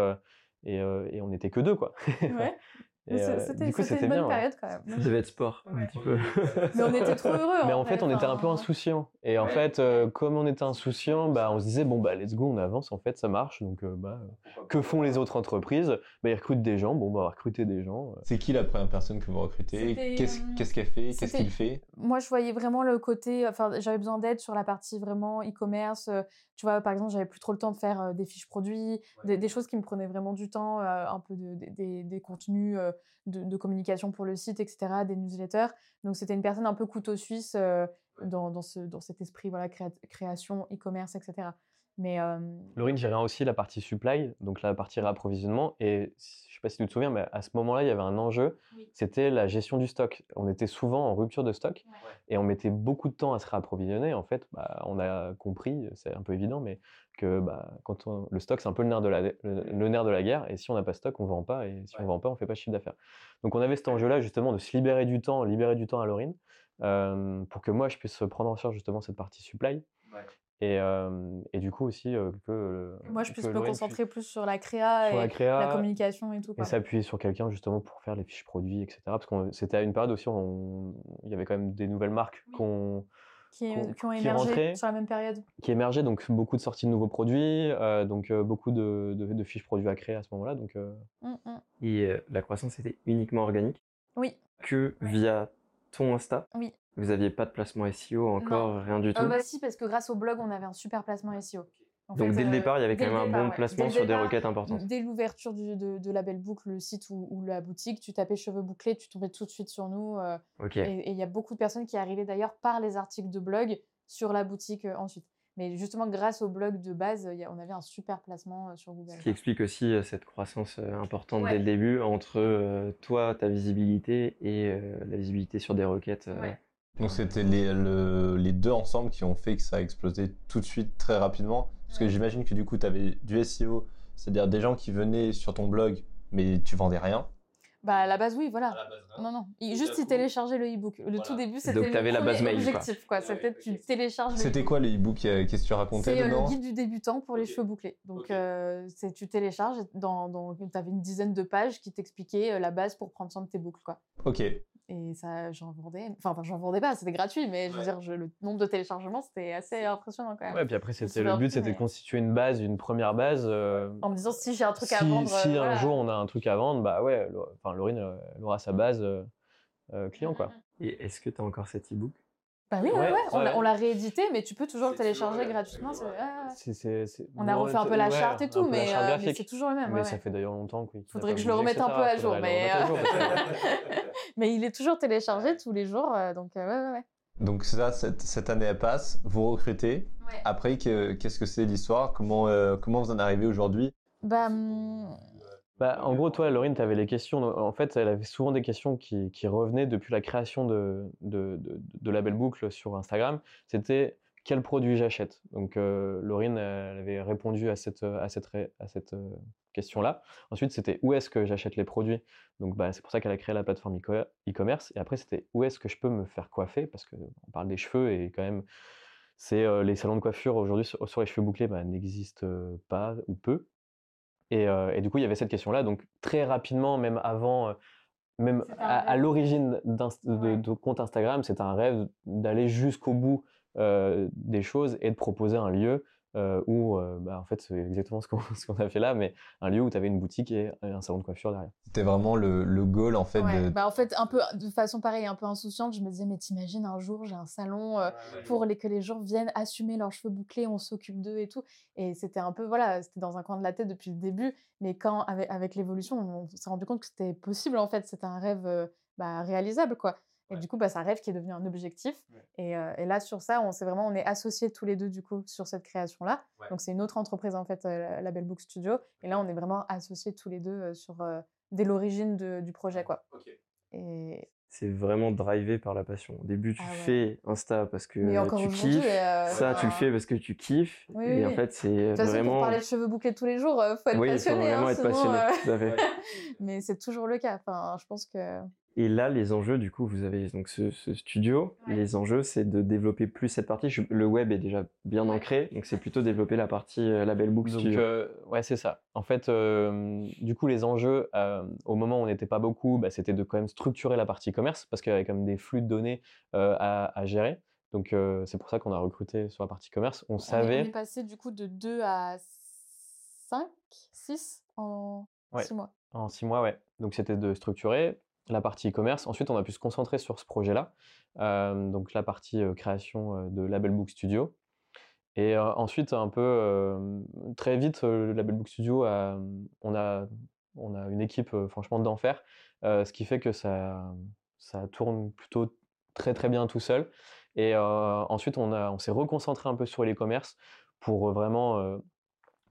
et, et on n'était que deux quoi. Ouais. Euh, C'était du coup, c'était c'était une bonne période quand même. Ça devait être sport, un petit peu. Mais on était trop heureux. Mais en vrai, fait, on était un peu insouciants. Et en fait, euh, comme on était insouciants, bah, on se disait, bon, bah, let's go, on avance, en fait, ça marche. Donc, euh, bah, que font les autres entreprises? Bah, Ils recrutent des gens, bon, bah, on va recruter des gens. euh. C'est qui la première personne que vous recrutez? Qu'est-ce qu'elle fait? Qu'est-ce qu'il fait? Moi, je voyais vraiment le côté. Enfin, j'avais besoin d'aide sur la partie vraiment e-commerce. Tu vois, par exemple, j'avais plus trop le temps de faire des fiches produits, des, des choses qui me prenaient vraiment du temps, un peu de, des- des, des contenus euh, de, de communication pour le site, etc., des newsletters. Donc, c'était une personne un peu couteau suisse euh, dans, dans, ce, dans cet esprit, voilà, créa- création, e-commerce, etc. Mais euh, Laurine gérait aussi la partie supply, donc la partie réapprovisionnement. Et je sais pas si tu te souviens, mais à ce moment-là, il y avait un enjeu, Oui. c'était la gestion du stock. On était souvent en rupture de stock et on mettait beaucoup de temps à se réapprovisionner. En fait, bah, on a compris, c'est un peu évident, mais que bah, quand on- le stock, c'est un peu le nerf, de la, le, le nerf de la guerre. Et si on n'a pas de stock, on vend pas. Et si on vend pas, on fait pas de chiffre d'affaires. Donc on avait cet enjeu-là, justement, de se libérer du temps, libérer du temps à Laurine, euh, pour que moi, je puisse prendre en charge justement cette partie supply. Et, euh, et du coup aussi euh, que euh, moi, je puisse me concentrer plus sur la créa sur et la créa la communication et tout. et s'appuyer sur quelqu'un justement pour faire les fiches produits, etc. Parce que c'était à une période aussi, où on- il y avait quand même des nouvelles marques Oui. qu'on- qui, qui ont qui émergé rentraient. sur la même période. qui émergeaient, donc beaucoup de sorties de nouveaux produits, euh, donc euh, beaucoup de, de- de fiches produits à créer à ce moment-là. Donc euh, Mm, mm. Et euh, la croissance était uniquement organique? Oui. que via ton Insta? Oui. Vous aviez pas de placement SEO encore, rien du tout Euh, bah si, parce que grâce au blog, on avait un super placement SEO. En Donc fait, dès le euh, départ, il y avait quand même un bon ouais. placement Dès sur des requêtes importantes. Dès l'ouverture de, de la Belle Boucle, le site ou, ou la boutique, tu tapais cheveux bouclés, tu tombais tout de suite sur nous. euh. Et il y a beaucoup de personnes qui arrivaient d'ailleurs par les articles de blog sur la boutique euh, ensuite. Mais justement, grâce au blog de base, il y a- on avait un super placement euh, sur Google. Ce qui explique aussi cette croissance importante Ouais. dès le début entre toi, ta visibilité et la visibilité sur des requêtes. Ouais. Donc c'était les, le- les deux ensemble qui ont fait que ça a explosé tout de suite très rapidement. Parce que j'imagine que du coup, tu avais du SEO, c'est-à-dire des gens qui venaient sur ton blog, mais tu vendais rien. Bah, à la base, oui, voilà. À la base, Non, non. Et juste, d'un il coup- téléchargeait le e-book. Le Voilà. tout début, Donc, c'était le t'avais la base mail, quoi. objectif, quoi. Ouais, C'était tu télécharges le C'était quoi le e-book euh, Qu'est-ce que tu racontais C'est euh, dedans le guide du débutant pour les cheveux bouclés. Donc, euh, c'est tu télécharges, dans, dans, tu avais une dizaine de pages qui t'expliquaient la base pour prendre soin de tes boucles. Quoi. Ok. Et ça, j'en vendais. Enfin, enfin, j'en vendais pas, c'était gratuit, mais je veux Ouais. dire, je- le nombre de téléchargements, c'était assez impressionnant quand même. Ouais, puis après, c'était le but, c'était mais- de constituer une base, une première base. euh, En me disant, si j'ai un truc à vendre. si euh, un voilà. jour on a un truc à vendre, bah ouais, enfin, Laurine, euh, elle aura sa base euh, euh, client, quoi. Et est-ce que tu as encore cet e-book? Bah oui, ouais, Ouais, ouais, on l'a- réédité, mais tu peux toujours le toujours télécharger gratuitement. On a refait un peu la ouais, charte et tout, mais, euh, mais c'est toujours le même. Mais ouais, ça fait d'ailleurs longtemps qu'il Faudrait que je le remette un peu à jour, mais, jour, mais il est toujours téléchargé tous les jours, euh, donc euh, ouais, ouais, ouais. Donc ça, cette, cette année elle passe, vous recrutez. Ouais. Après, que- qu'est-ce que c'est l'histoire? Comment euh, comment vous en arrivez aujourd'hui? Bah, hum, Bah, en gros, toi, Laurine, tu avais les questions. En fait, elle avait souvent des questions qui, qui revenaient depuis la création de, de, de, de Label Boucle sur Instagram. C'était quel produit j'achète? Donc, euh, Laurine, elle avait répondu à cette, à cette, ré- à cette euh, question-là. Ensuite, c'était où est-ce que j'achète les produits? Donc, bah, c'est pour ça qu'elle a créé la plateforme e-co- e-commerce. Et après, c'était où est-ce que je peux me faire coiffer, parce qu'on parle des cheveux et quand même, c'est euh, les salons de coiffure aujourd'hui sur, sur les cheveux bouclés bah, n'existent euh, pas ou peu. Et, euh, et du coup, il y avait cette question-là. Donc, très rapidement, même avant, euh, même à, l'origine de compte Instagram, c'était un rêve d'aller jusqu'au bout euh, des choses et de proposer un lieu euh, où, euh, bah, en fait, c'est exactement ce qu'on a fait là, mais un lieu où tu avais une boutique et un salon de coiffure derrière. C'était vraiment le, le goal en fait ouais. de. bah, en fait, un peu de façon pareille, un peu insouciante, je me disais, mais t'imagines un jour, j'ai un salon euh, pour les, que les gens viennent assumer leurs cheveux bouclés, on s'occupe d'eux et tout. Et c'était un peu, voilà, c'était dans un coin de la tête depuis le début, mais quand, avec, avec l'évolution, on s'est rendu compte que c'était possible en fait, c'était un rêve euh, bah, réalisable quoi. Et Ouais. du coup, bah, c'est un rêve qui est devenu un objectif. Ouais. Et, euh, et là, sur ça, on s'est vraiment, on est associés tous les deux du coup sur cette création-là. Ouais. Donc c'est une autre entreprise en fait, euh, la- Belle Book Studio. Et là, on est vraiment associés tous les deux euh, sur euh, dès l'origine de- du projet quoi. Et C'est vraiment drivé par la passion. Au début, tu Ah ouais. fais Insta parce que mais encore tu kiffes. euh, Ça, tu le fais parce que tu kiffes. Oui, et oui, en fait, c'est De toute façon, pour vraiment. parler de cheveux bouclés tous les jours, il faut être oui, il faut passionné. vraiment hein, être sinon, passionné. euh, tout à fait. Mais c'est toujours le cas. Enfin, je pense que. Et là, les enjeux, du coup, vous avez donc ce, ce studio. Ouais. Les enjeux, c'est de développer plus cette partie. Je- le web est déjà bien ancré, donc c'est plutôt développer la partie euh, Label Book Donc, Studio. euh, ouais, c'est ça. En fait, euh, du coup, les enjeux, euh, au moment où on n'était pas beaucoup, bah, c'était de quand même structurer la partie commerce, parce qu'il y avait quand même des flux de données euh, à, à gérer. Donc, euh, c'est pour ça qu'on a recruté sur la partie commerce. On On est, on savait. est passé du coup de 2 à 5, 6 en Ouais. 6 mois. En six mois, ouais. Donc c'était de structurer la partie e-commerce. Ensuite, on a pu se concentrer sur ce projet-là. Euh, donc la partie euh, création euh, de Label Book Studio. Et ensuite, un peu très vite, Label Book Studio, a- on, a, on une équipe franchement d'enfer, ce qui fait que ça, tourne plutôt très très bien tout seul. Et ensuite, on, on s'est reconcentré un peu sur l'e-commerce pour vraiment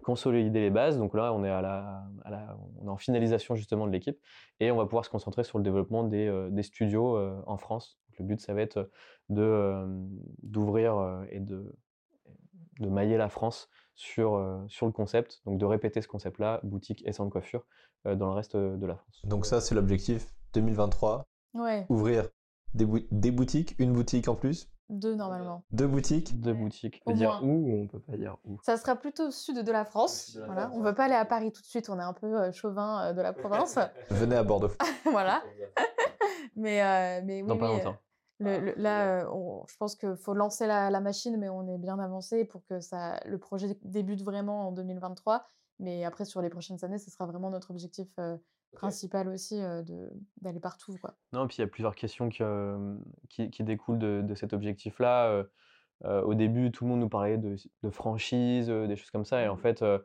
consolider les bases. Donc là, on est, à la, à la- on est en finalisation justement de l'équipe et on va pouvoir se concentrer sur le développement des, euh, des studios euh, en France. Donc, le but, ça va être de, euh, d'ouvrir euh, et de, de mailler la France sur, euh, sur le concept, donc de répéter ce concept-là, boutique et salon de coiffure, euh, dans le reste de la France. Donc ça, c'est l'objectif 2023. Ouais, Ouvrir des, bou- des boutiques, une boutique en plus, deux normalement. deux boutiques. Deux boutiques. On peut dire moins. où ou on peut pas dire où Ça sera plutôt au sud de la France. de la Voilà. France, On veut pas aller à Paris tout de suite, on est un peu euh, chauvin euh, de la province. Venez à Bordeaux. voilà. Mais, euh, mais oui, Dans pas oui, euh, longtemps. Le, le- là, euh, on- je pense qu'il faut lancer la, la machine, mais on est bien avancé pour que ça, le projet débute vraiment en 2023. Mais après, sur les prochaines années, ce sera vraiment notre objectif euh, principal aussi euh, d'aller partout. Quoi. Non, puis il y a plusieurs questions que, euh, qui, qui découlent de, de cet objectif-là. Euh, au début, tout le monde nous parlait de, de franchise, des choses comme ça. Et en fait, euh,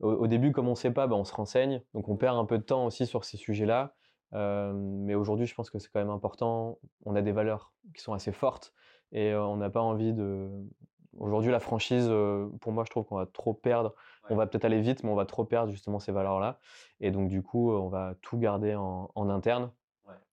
au, au début, comme on ne sait pas, bah, on se renseigne. Donc on perd un peu de temps aussi sur ces sujets-là. Mais aujourd'hui, je pense que c'est quand même important. On a des valeurs qui sont assez fortes et on n'a pas envie de. Aujourd'hui, la franchise, euh, pour moi, je trouve qu'on va trop perdre. On va peut-être aller vite, mais on va trop perdre justement ces valeurs-là. Et donc, du coup, on va tout garder en, en interne.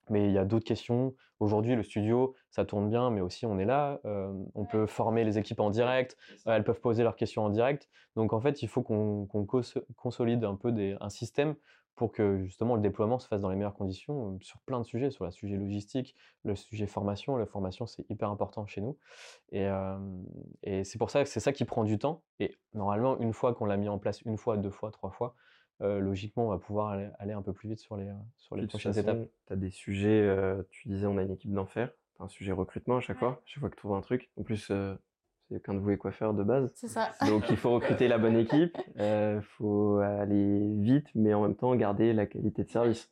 Mais il y a d'autres questions. Aujourd'hui, le studio, ça tourne bien, mais aussi on est là. euh, on peut former les équipes en direct. euh, elles peuvent poser leurs questions en direct. Donc en fait, il faut qu'on qu'on cons- consolide un peu des, un système pour que justement le déploiement se fasse dans les meilleures conditions sur plein de sujets, sur le sujet logistique, le sujet formation. La formation, c'est hyper important chez nous. Et, et c'est pour ça que c'est ça qui prend du temps. Et normalement, une fois qu'on l'a mis en place, une fois, deux fois, trois fois, logiquement, on va pouvoir aller, un peu plus vite sur les, sur les prochaines étapes. Tu as des sujets, tu disais, on a une équipe d'enfer. Tu as un sujet recrutement à chaque fois, chaque fois que tu trouves un truc. En plus, qu'un de vous est coiffeur de base. C'est ça. Donc il faut recruter la bonne équipe, il faut aller vite, mais en même temps garder la qualité de service.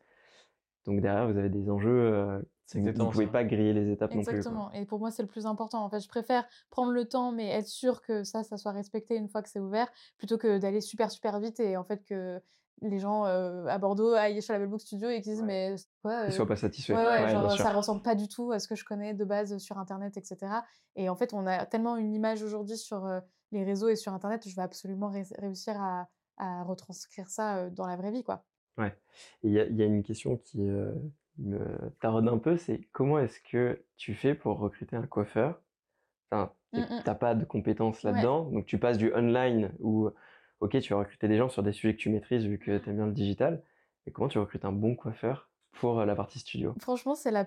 Donc derrière, vous avez des enjeux. vous ne pouvez pas griller les étapes non plus. Exactement. Et pour moi, c'est le plus important. En fait, je préfère prendre le temps, mais être sûr que ça, ça soit respecté une fois que c'est ouvert, plutôt que d'aller super super vite et en fait que les gens à Bordeaux aillent chez la Bellbook Studio et qui disent mais quoi Ils soient pas satisfaits. Ouais, genre, ça ressemble pas du tout à ce que je connais de base sur Internet, etc. Et en fait, on a tellement une image aujourd'hui sur les réseaux et sur Internet, je vais absolument réussir à, à, retranscrire ça dans la vraie vie, quoi. Ouais. Il y, y, a une question qui me taraude un peu, c'est comment est-ce que tu fais pour recruter un coiffeur? Enfin, t'as pas de compétences là-dedans, donc tu passes du online ou ok, tu vas recruter des gens sur des sujets que tu maîtrises vu que tu aimes bien le digital. Mais comment tu recrutes un bon coiffeur pour euh, la partie studio? Franchement, c'est la,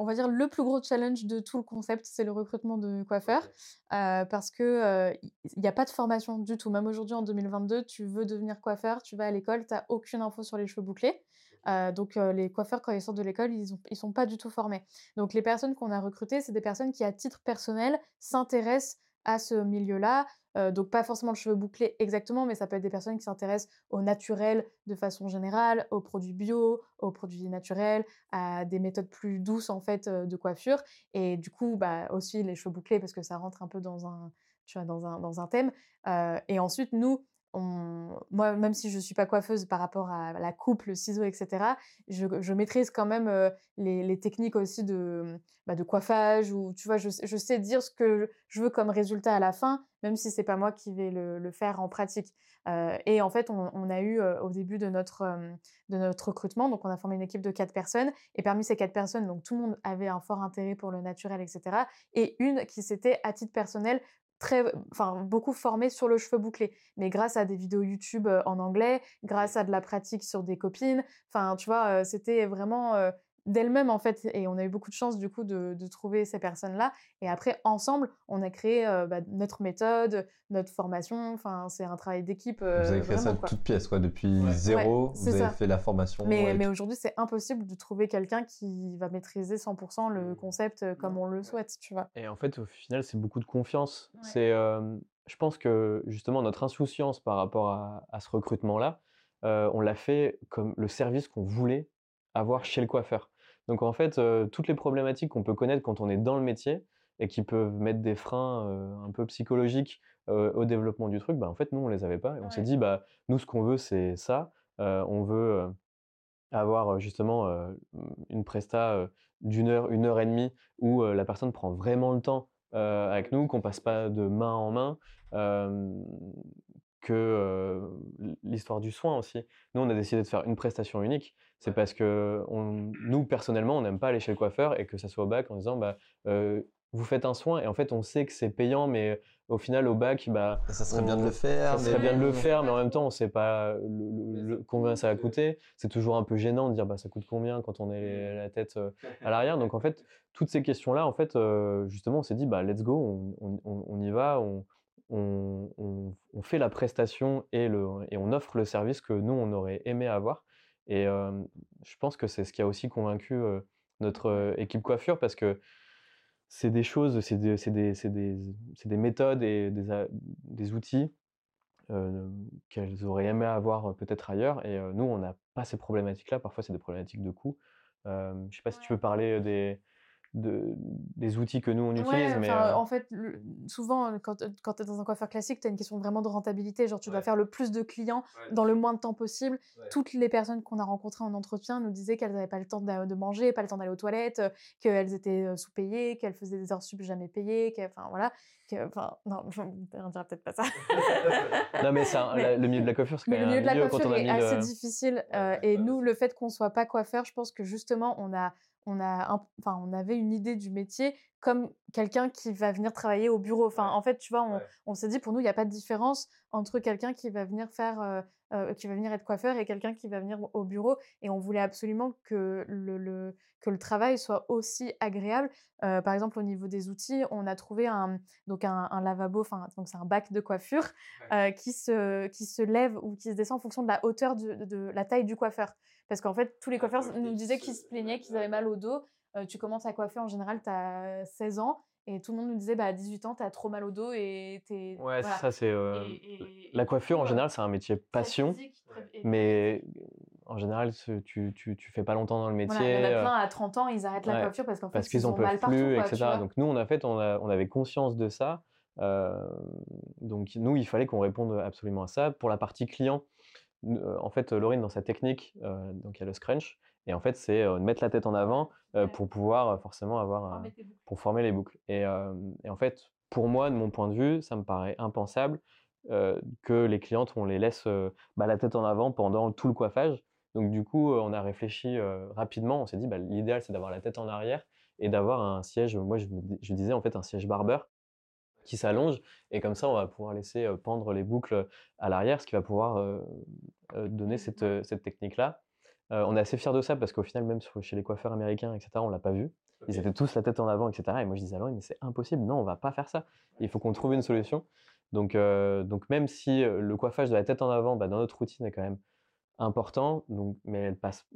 on va dire le plus gros challenge de tout le concept, c'est le recrutement de coiffeurs, euh, parce que il n'y a pas de formation du tout. Même aujourd'hui en 2022, tu veux devenir coiffeur, tu vas à l'école, tu n'as aucune info sur les cheveux bouclés. Euh, donc les coiffeurs quand ils sortent de l'école, ils, ne sont pas du tout formés. Donc les personnes qu'on a recrutées, c'est des personnes qui à titre personnel s'intéressent à ce milieu-là, donc pas forcément le cheveu bouclé exactement, mais ça peut être des personnes qui s'intéressent au naturel de façon générale, aux produits bio, aux produits naturels, à des méthodes plus douces en fait de coiffure. Et du coup, bah, aussi les cheveux bouclés parce que ça rentre un peu dans un, tu vois, dans un, dans un thème. et ensuite, nous, moi, même si je ne suis pas coiffeuse par rapport à la coupe, le ciseau, etc., je, maîtrise quand même les, techniques aussi de, bah, de coiffage, ou tu vois, je, sais dire ce que je veux comme résultat à la fin, même si c'est pas moi qui vais le, faire en pratique. et en fait, on, a eu au début de notre, de notre recrutement, donc on a formé une équipe de quatre personnes, et parmi ces quatre personnes, donc tout le monde avait un fort intérêt pour le naturel, etc., et une qui s'était à titre personnel très, enfin, beaucoup formée sur le cheveu bouclé. Mais grâce à des vidéos YouTube en anglais, grâce à de la pratique sur des copines, enfin, tu vois, c'était vraiment d'elle-même en fait. Et on a eu beaucoup de chance du coup de, trouver ces personnes-là. Et après, ensemble, on a créé bah, notre méthode, notre formation. Enfin, c'est un travail d'équipe. vous avez créé ça de toute pièce, quoi. Depuis zéro, vous avez fait la formation. Mais, mais aujourd'hui, c'est impossible de trouver quelqu'un qui va maîtriser 100% le mmh. concept comme on le souhaite, tu vois. Et en fait, au final, c'est beaucoup de confiance. C'est, je pense que justement, notre insouciance par rapport à, ce recrutement-là, on l'a fait comme le service qu'on voulait avoir chez le coiffeur. Donc en fait, toutes les problématiques qu'on peut connaître quand on est dans le métier et qui peuvent mettre des freins un peu psychologiques au développement du truc, bah, en fait, nous, on les avait pas. Et on s'est dit, bah, nous, ce qu'on veut, c'est ça. on veut avoir justement une presta d'une heure, une heure et demie où la personne prend vraiment le temps avec nous, qu'on passe pas de main en main, que l'histoire du soin aussi. Nous, on a décidé de faire une prestation unique. C'est parce que nous, personnellement, on n'aime pas aller chez le coiffeur et que ça soit au bac en disant bah, vous faites un soin et en fait, on sait que c'est payant, mais au final, au bac, bah, ça serait bien de le faire. Ça serait bien de le faire, mais en même temps, on ne sait pas combien ça va coûter. C'est toujours un peu gênant de dire bah, ça coûte combien quand on est la tête à l'arrière. Donc, en fait, toutes ces questions-là, en fait, justement, on s'est dit bah, let's go, on, y va. On, on, fait la prestation et, le, et on offre le service que nous, on aurait aimé avoir. Et je pense que c'est ce qui a aussi convaincu notre équipe coiffure parce que c'est des choses, c'est des, des, des, des, méthodes et des, des outils qu'elles auraient aimé avoir peut-être ailleurs. Et nous, on n'a pas ces problématiques-là. Parfois, c'est des problématiques de coût. je ne sais pas si tu peux parler des, de, des outils que nous on utilise. mais euh En fait, souvent, quand, quand tu es dans un coiffeur classique, tu as une question vraiment de rentabilité. Genre, tu dois faire le plus de clients dans le moins de temps possible. Toutes les personnes qu'on a rencontrées en entretien nous disaient qu'elles n'avaient pas le temps de, manger, pas le temps d'aller aux toilettes, euh, qu'elles étaient euh, sous-payées, qu'elles faisaient des heures sup jamais payées. Enfin, voilà. Enfin, non, on dirait peut-être pas ça. non, mais ça, le milieu de la coiffure, c'est quand même le milieu de la coiffure est assez difficile. et nous, le fait qu'on soit pas coiffeur, je pense que justement, on a on, a enfin, on avait une idée du métier comme quelqu'un qui va venir travailler au bureau. Enfin, en fait, tu vois, on, on s'est dit, pour nous, il n'y a pas de différence entre quelqu'un qui va venir faire, qui va venir être coiffeur et quelqu'un qui va venir au bureau. Et on voulait absolument que le, le que le travail soit aussi agréable. par exemple, au niveau des outils, on a trouvé un, donc un, lavabo, enfin, donc c'est un bac de coiffure qui, se, qui se lève ou qui se descend en fonction de la hauteur de, la taille du coiffeur. Parce qu'en fait, tous les coiffeurs nous disaient qu'ils se plaignaient, qu'ils avaient mal au dos. tu commences à coiffer en général, tu as 16 ans. Et tout le monde nous disait, bah, à 18 ans, tu as trop mal au dos et t'es. Ouais, ça, c'est. la coiffure, en général, c'est un métier passion. mais en général, tu, tu, tu, fais pas longtemps dans le métier. il y en a plein à 30 ans, ils arrêtent la coiffure parce qu'en fait, parce qu'ils en peuvent plus, etc. Donc nous, on a fait, on, on avait conscience de ça. donc nous, il fallait qu'on réponde absolument à ça. Pour la partie client, en fait, Laurine, dans sa technique, donc il y a le scrunch, et en fait, c'est de mettre la tête en avant pour pouvoir forcément avoir pour former les boucles. Et, et, en fait, pour moi, de mon point de vue, ça me paraît impensable que les clientes on les laisse bah, la tête en avant pendant tout le coiffage donc du coup, on a réfléchi rapidement. On s'est dit, bah, l'idéal, c'est d'avoir la tête en arrière et d'avoir un siège. Moi, je, disais en fait un siège barbeur qui s'allonge et comme ça, on va pouvoir laisser pendre les boucles à l'arrière, ce qui va pouvoir donner cette, technique-là. on est assez fiers de ça parce qu'au final, même chez les coiffeurs américains, etc., on l'a pas vu. Ils étaient tous la tête en avant, etc. Et moi, je disais alors, mais c'est impossible. Non, on va pas faire ça. Il faut qu'on trouve une solution. Donc, donc même si le coiffage de la tête en avant, bah, dans notre routine, est quand même important, donc, mais elle passe,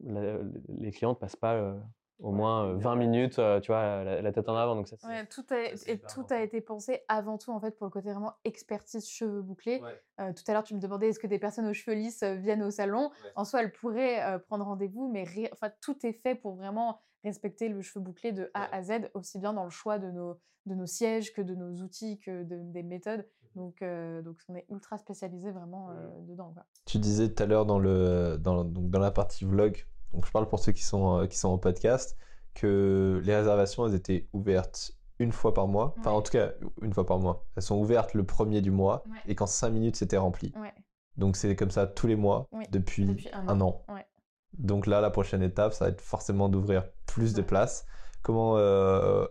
les clientes passent pas au moins 20 minutes, tu vois, la, tête en avant. Donc ça, tout a, et tout a été pensé avant tout en fait pour le côté vraiment expertise cheveux bouclés. tout à l'heure, tu me demandais est-ce que des personnes aux cheveux lisses viennent au salon? En soi, elles pourraient prendre rendez-vous, mais enfin tout est fait pour vraiment respecter le cheveu bouclé de A à Z, aussi bien dans le choix de nos, de nos sièges que de nos outils, que des méthodes. Donc, euh, donc on est ultra spécialisé vraiment euh, dedans. Quoi. Tu disais tout à l'heure dans, le, dans, donc dans la partie vlog, donc je parle pour ceux qui sont, euh, qui sont en podcast, que les réservations, elles étaient ouvertes une fois par mois. Enfin, en tout cas, une fois par mois. Elles sont ouvertes le premier du mois et qu'en 5 minutes, c'était rempli. Donc, c'est comme ça tous les mois depuis, un, an. Donc là, la prochaine étape, ça va être forcément d'ouvrir plus de places. Comment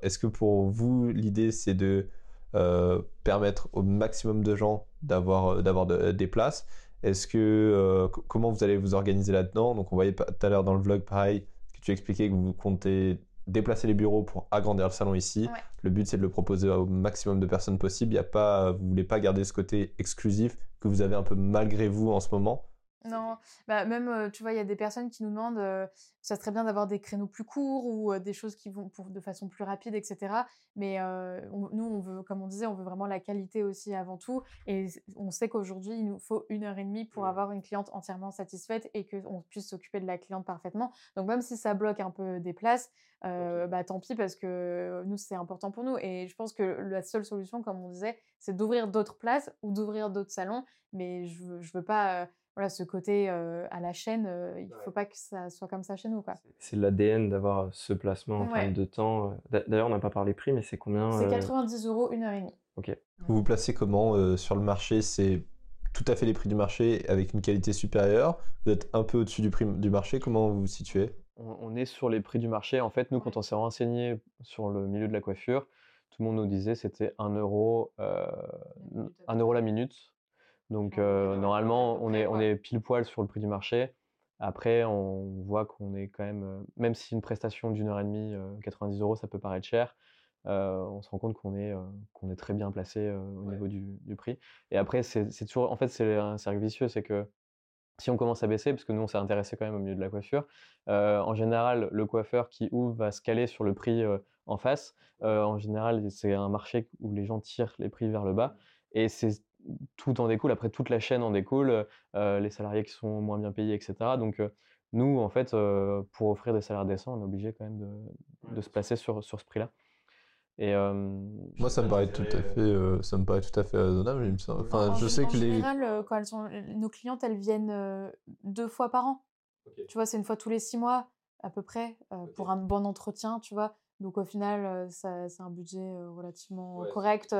est-ce que pour vous, l'idée, c'est de euh, permettre au maximum de gens d'avoir euh, d'avoir des places? Est-ce que euh, comment vous allez vous organiser là-dedans? Donc on voyait tout à l'heure dans le vlog pareil que tu expliquais que vous comptez déplacer les bureaux pour agrandir le salon ici. Le but c'est de le proposer au maximum de personnes possible. Il y a pas, vous voulez pas garder ce côté exclusif que vous avez un peu malgré vous en ce moment? Non, bah même, tu vois, il y a des personnes qui nous demandent, ça serait bien d'avoir des créneaux plus courts ou des choses qui vont pour, de façon plus rapide, etc. Mais nous, on veut, comme on disait, on veut vraiment la qualité aussi avant tout. Et on sait qu'aujourd'hui, il nous faut une heure et demie pour avoir une cliente entièrement satisfaite et qu'on puisse s'occuper de la cliente parfaitement. Donc même si ça bloque un peu des places, bah tant pis parce que nous, c'est important pour nous. Et je pense que la seule solution, comme on disait, c'est d'ouvrir d'autres places ou d'ouvrir d'autres salons. Mais je ne veux pas voilà, ce côté à la chaîne, il ne faut pas que ça soit comme ça chez nous. C'est l'ADN d'avoir ce placement en termes de temps. D'ailleurs, on n'a pas parlé prix, mais c'est combien C'est 90 euros, une heure et demie. Ok. Vous vous placez comment sur le marché? C'est tout à fait les prix du marché avec une qualité supérieure? Vous êtes un peu au-dessus du prix du marché? Comment vous vous situez? On, est sur les prix du marché. En fait, nous, quand on s'est renseigné sur le milieu de la coiffure, tout le monde nous disait c'était 1 euro, euh, 1 euro la minute donc normalement, on est, on est pile poil sur le prix du marché. Après, on voit qu'on est quand même, même si une prestation d'une heure et demie, 90 euros, ça peut paraître cher, on se rend compte qu'on est, qu'on est très bien placé au niveau du, du, prix. Et après, c'est toujours, en fait, c'est un cercle vicieux, c'est que si on commence à baisser, parce que nous, on s'est intéressé quand même au milieu de la coiffure, en général, le coiffeur qui ouvre va se caler sur le prix en face. en général, c'est un marché où les gens tirent les prix vers le bas. Et c'est tout en découle. Après, toute la chaîne en découle, euh, les salariés qui sont moins bien payés, etc. Donc, euh, nous, en fait, euh, pour offrir des salaires décents, on est obligé quand même de, de se placer sur, sur ce prix-là. Et moi, ça me paraît tout à fait, ça me paraît tout à fait raisonnable. Enfin, je sais que les. Général, quand elles sont, nos clientes, elles viennent deux fois par an. Tu vois, c'est une fois tous les six mois à peu près pour un bon entretien, tu vois. Donc au final, ça- c'est un budget relativement correct.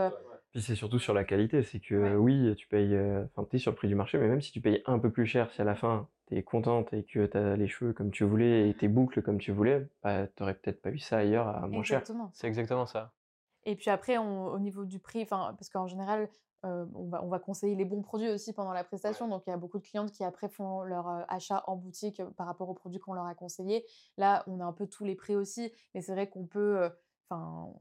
Puis c'est surtout sur la qualité, c'est que Ouais. oui, tu payes, euh, enfin, tu es sur le prix du marché, mais même si tu payes un peu plus cher, si à la fin tu es contente et que tu as les cheveux comme tu voulais et tes boucles comme tu voulais, bah, t'aurais peut-être pas eu ça ailleurs à moins cher. Exactement. C'est exactement ça. Et puis après, on- au niveau du prix, enfin, parce qu'en général, euh, on, va, on va conseiller les bons produits aussi pendant la prestation. Donc, il y a beaucoup de clientes qui après font leur euh, achat en boutique euh, par rapport aux produits qu'on leur a conseillés. Là, on a un peu tous les prix aussi, mais c'est vrai qu'on peut, euh, enfin,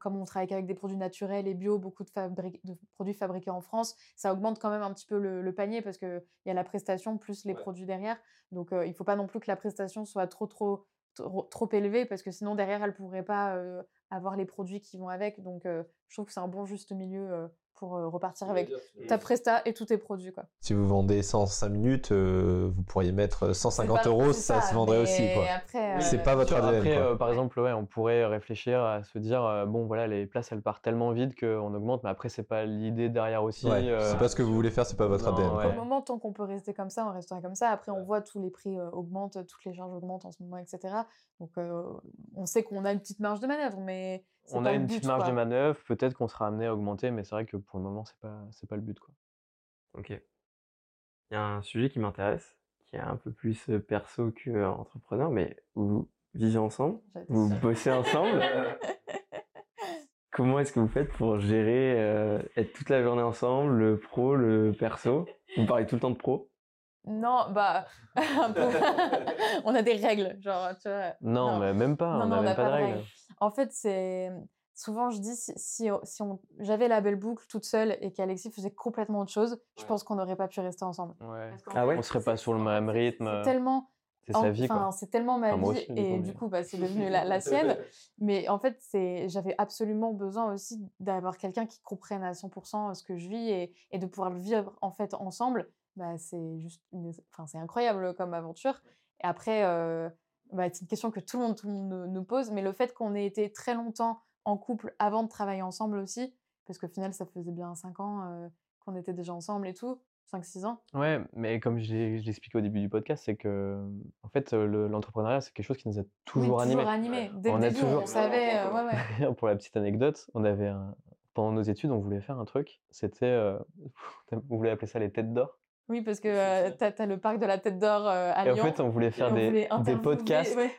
comme on travaille avec des produits naturels et bio, beaucoup de, fabri- de produits fabriqués en France, ça augmente quand même un petit peu le, le panier parce qu'il y a la prestation plus les produits derrière. Donc, il ne faut pas non plus que la prestation soit trop, trop, trop, trop élevée parce que sinon, derrière, elle ne pourrait pas avoir les produits qui vont avec. Donc, je trouve que c'est un bon juste milieu pour euh, repartir avec ta presta et tous tes produits. Quoi. Si vous vendez 105 minutes, euh, vous pourriez mettre 150 C'est pas- euros, c'est ça, se vendrait aussi. mais Quoi. Après, C'est euh, pas votre ADN. Après, quoi. euh, par exemple, ouais, on pourrait réfléchir à se dire, euh, bon, voilà, les places, elles partent tellement vite qu'on augmente, mais après, c'est pas l'idée derrière aussi. Ouais, euh, C'est pas ce que vous voulez faire, c'est pas votre non, ADN. ouais. quoi. Pour le moment, tant qu'on peut rester comme ça, on restera comme ça. Après, on voit tous les prix euh, augmentent, toutes les charges augmentent en ce moment, etc. Donc, euh, on sait qu'on a une petite marge de manœuvre, mais c'est on a une petite marge quoi. de manœuvre, peut-être qu'on sera amené à augmenter, mais c'est vrai que pour le moment, c'est pas, c'est pas le but, quoi. Ok. Il y a un sujet qui m'intéresse, qui est un peu plus euh, perso que euh, entrepreneur, mais vous vivez ensemble, vous bossez ensemble? Comment est-ce que vous faites pour gérer, euh, être toute la journée ensemble, le pro, le perso? Vous parlez tout le temps de pro? Non, bah, un peu. on a des règles, genre, tu vois. Non, Non. mais même pas, Non, on n'a même pas de pas de règles. règles. En fait, c'est souvent je dis si, si, si on... j'avais la belle boucle toute seule et qu'Alexis faisait complètement autre chose, je pense qu'on n'aurait pas pu rester ensemble. Ouais. Ah ouais? On serait pas sur le même rythme. C'est tellement C'est sa vie, Enfin, c'est tellement ma Enfin, vie aussi, et du coup, bah, c'est devenu la, la sienne. Mais en fait, c'est, j'avais absolument besoin aussi d'avoir quelqu'un qui comprenne à 100% ce que je vis et, et de pouvoir le vivre en fait ensemble. Bah, c'est juste, une- enfin, c'est incroyable comme aventure. Et après, euh, bah, c'est une question que tout le monde, tout le monde nous, pose, mais le fait qu'on ait été très longtemps en couple avant de travailler ensemble aussi, parce qu'au final, ça faisait bien 5 ans euh, qu'on était déjà ensemble et tout, 5-6 ans. Ouais, mais comme je l'ai expliqué au début du podcast, c'est que, en fait, euh, le- l'entrepreneuriat, c'est quelque chose qui nous a toujours animés. animé. Dès On le a début, toujours- on savait. euh, ouais, ouais. Pour la petite anecdote, on avait un... pendant nos études, on voulait faire un truc. C'était, euh, vous voulez appeler ça les têtes d'or. Oui, parce que euh, t'as as le parc de la Tête d'Or euh, à Et en Lyon. fait, on voulait faire on des, voulait des interviewer, podcasts ouais,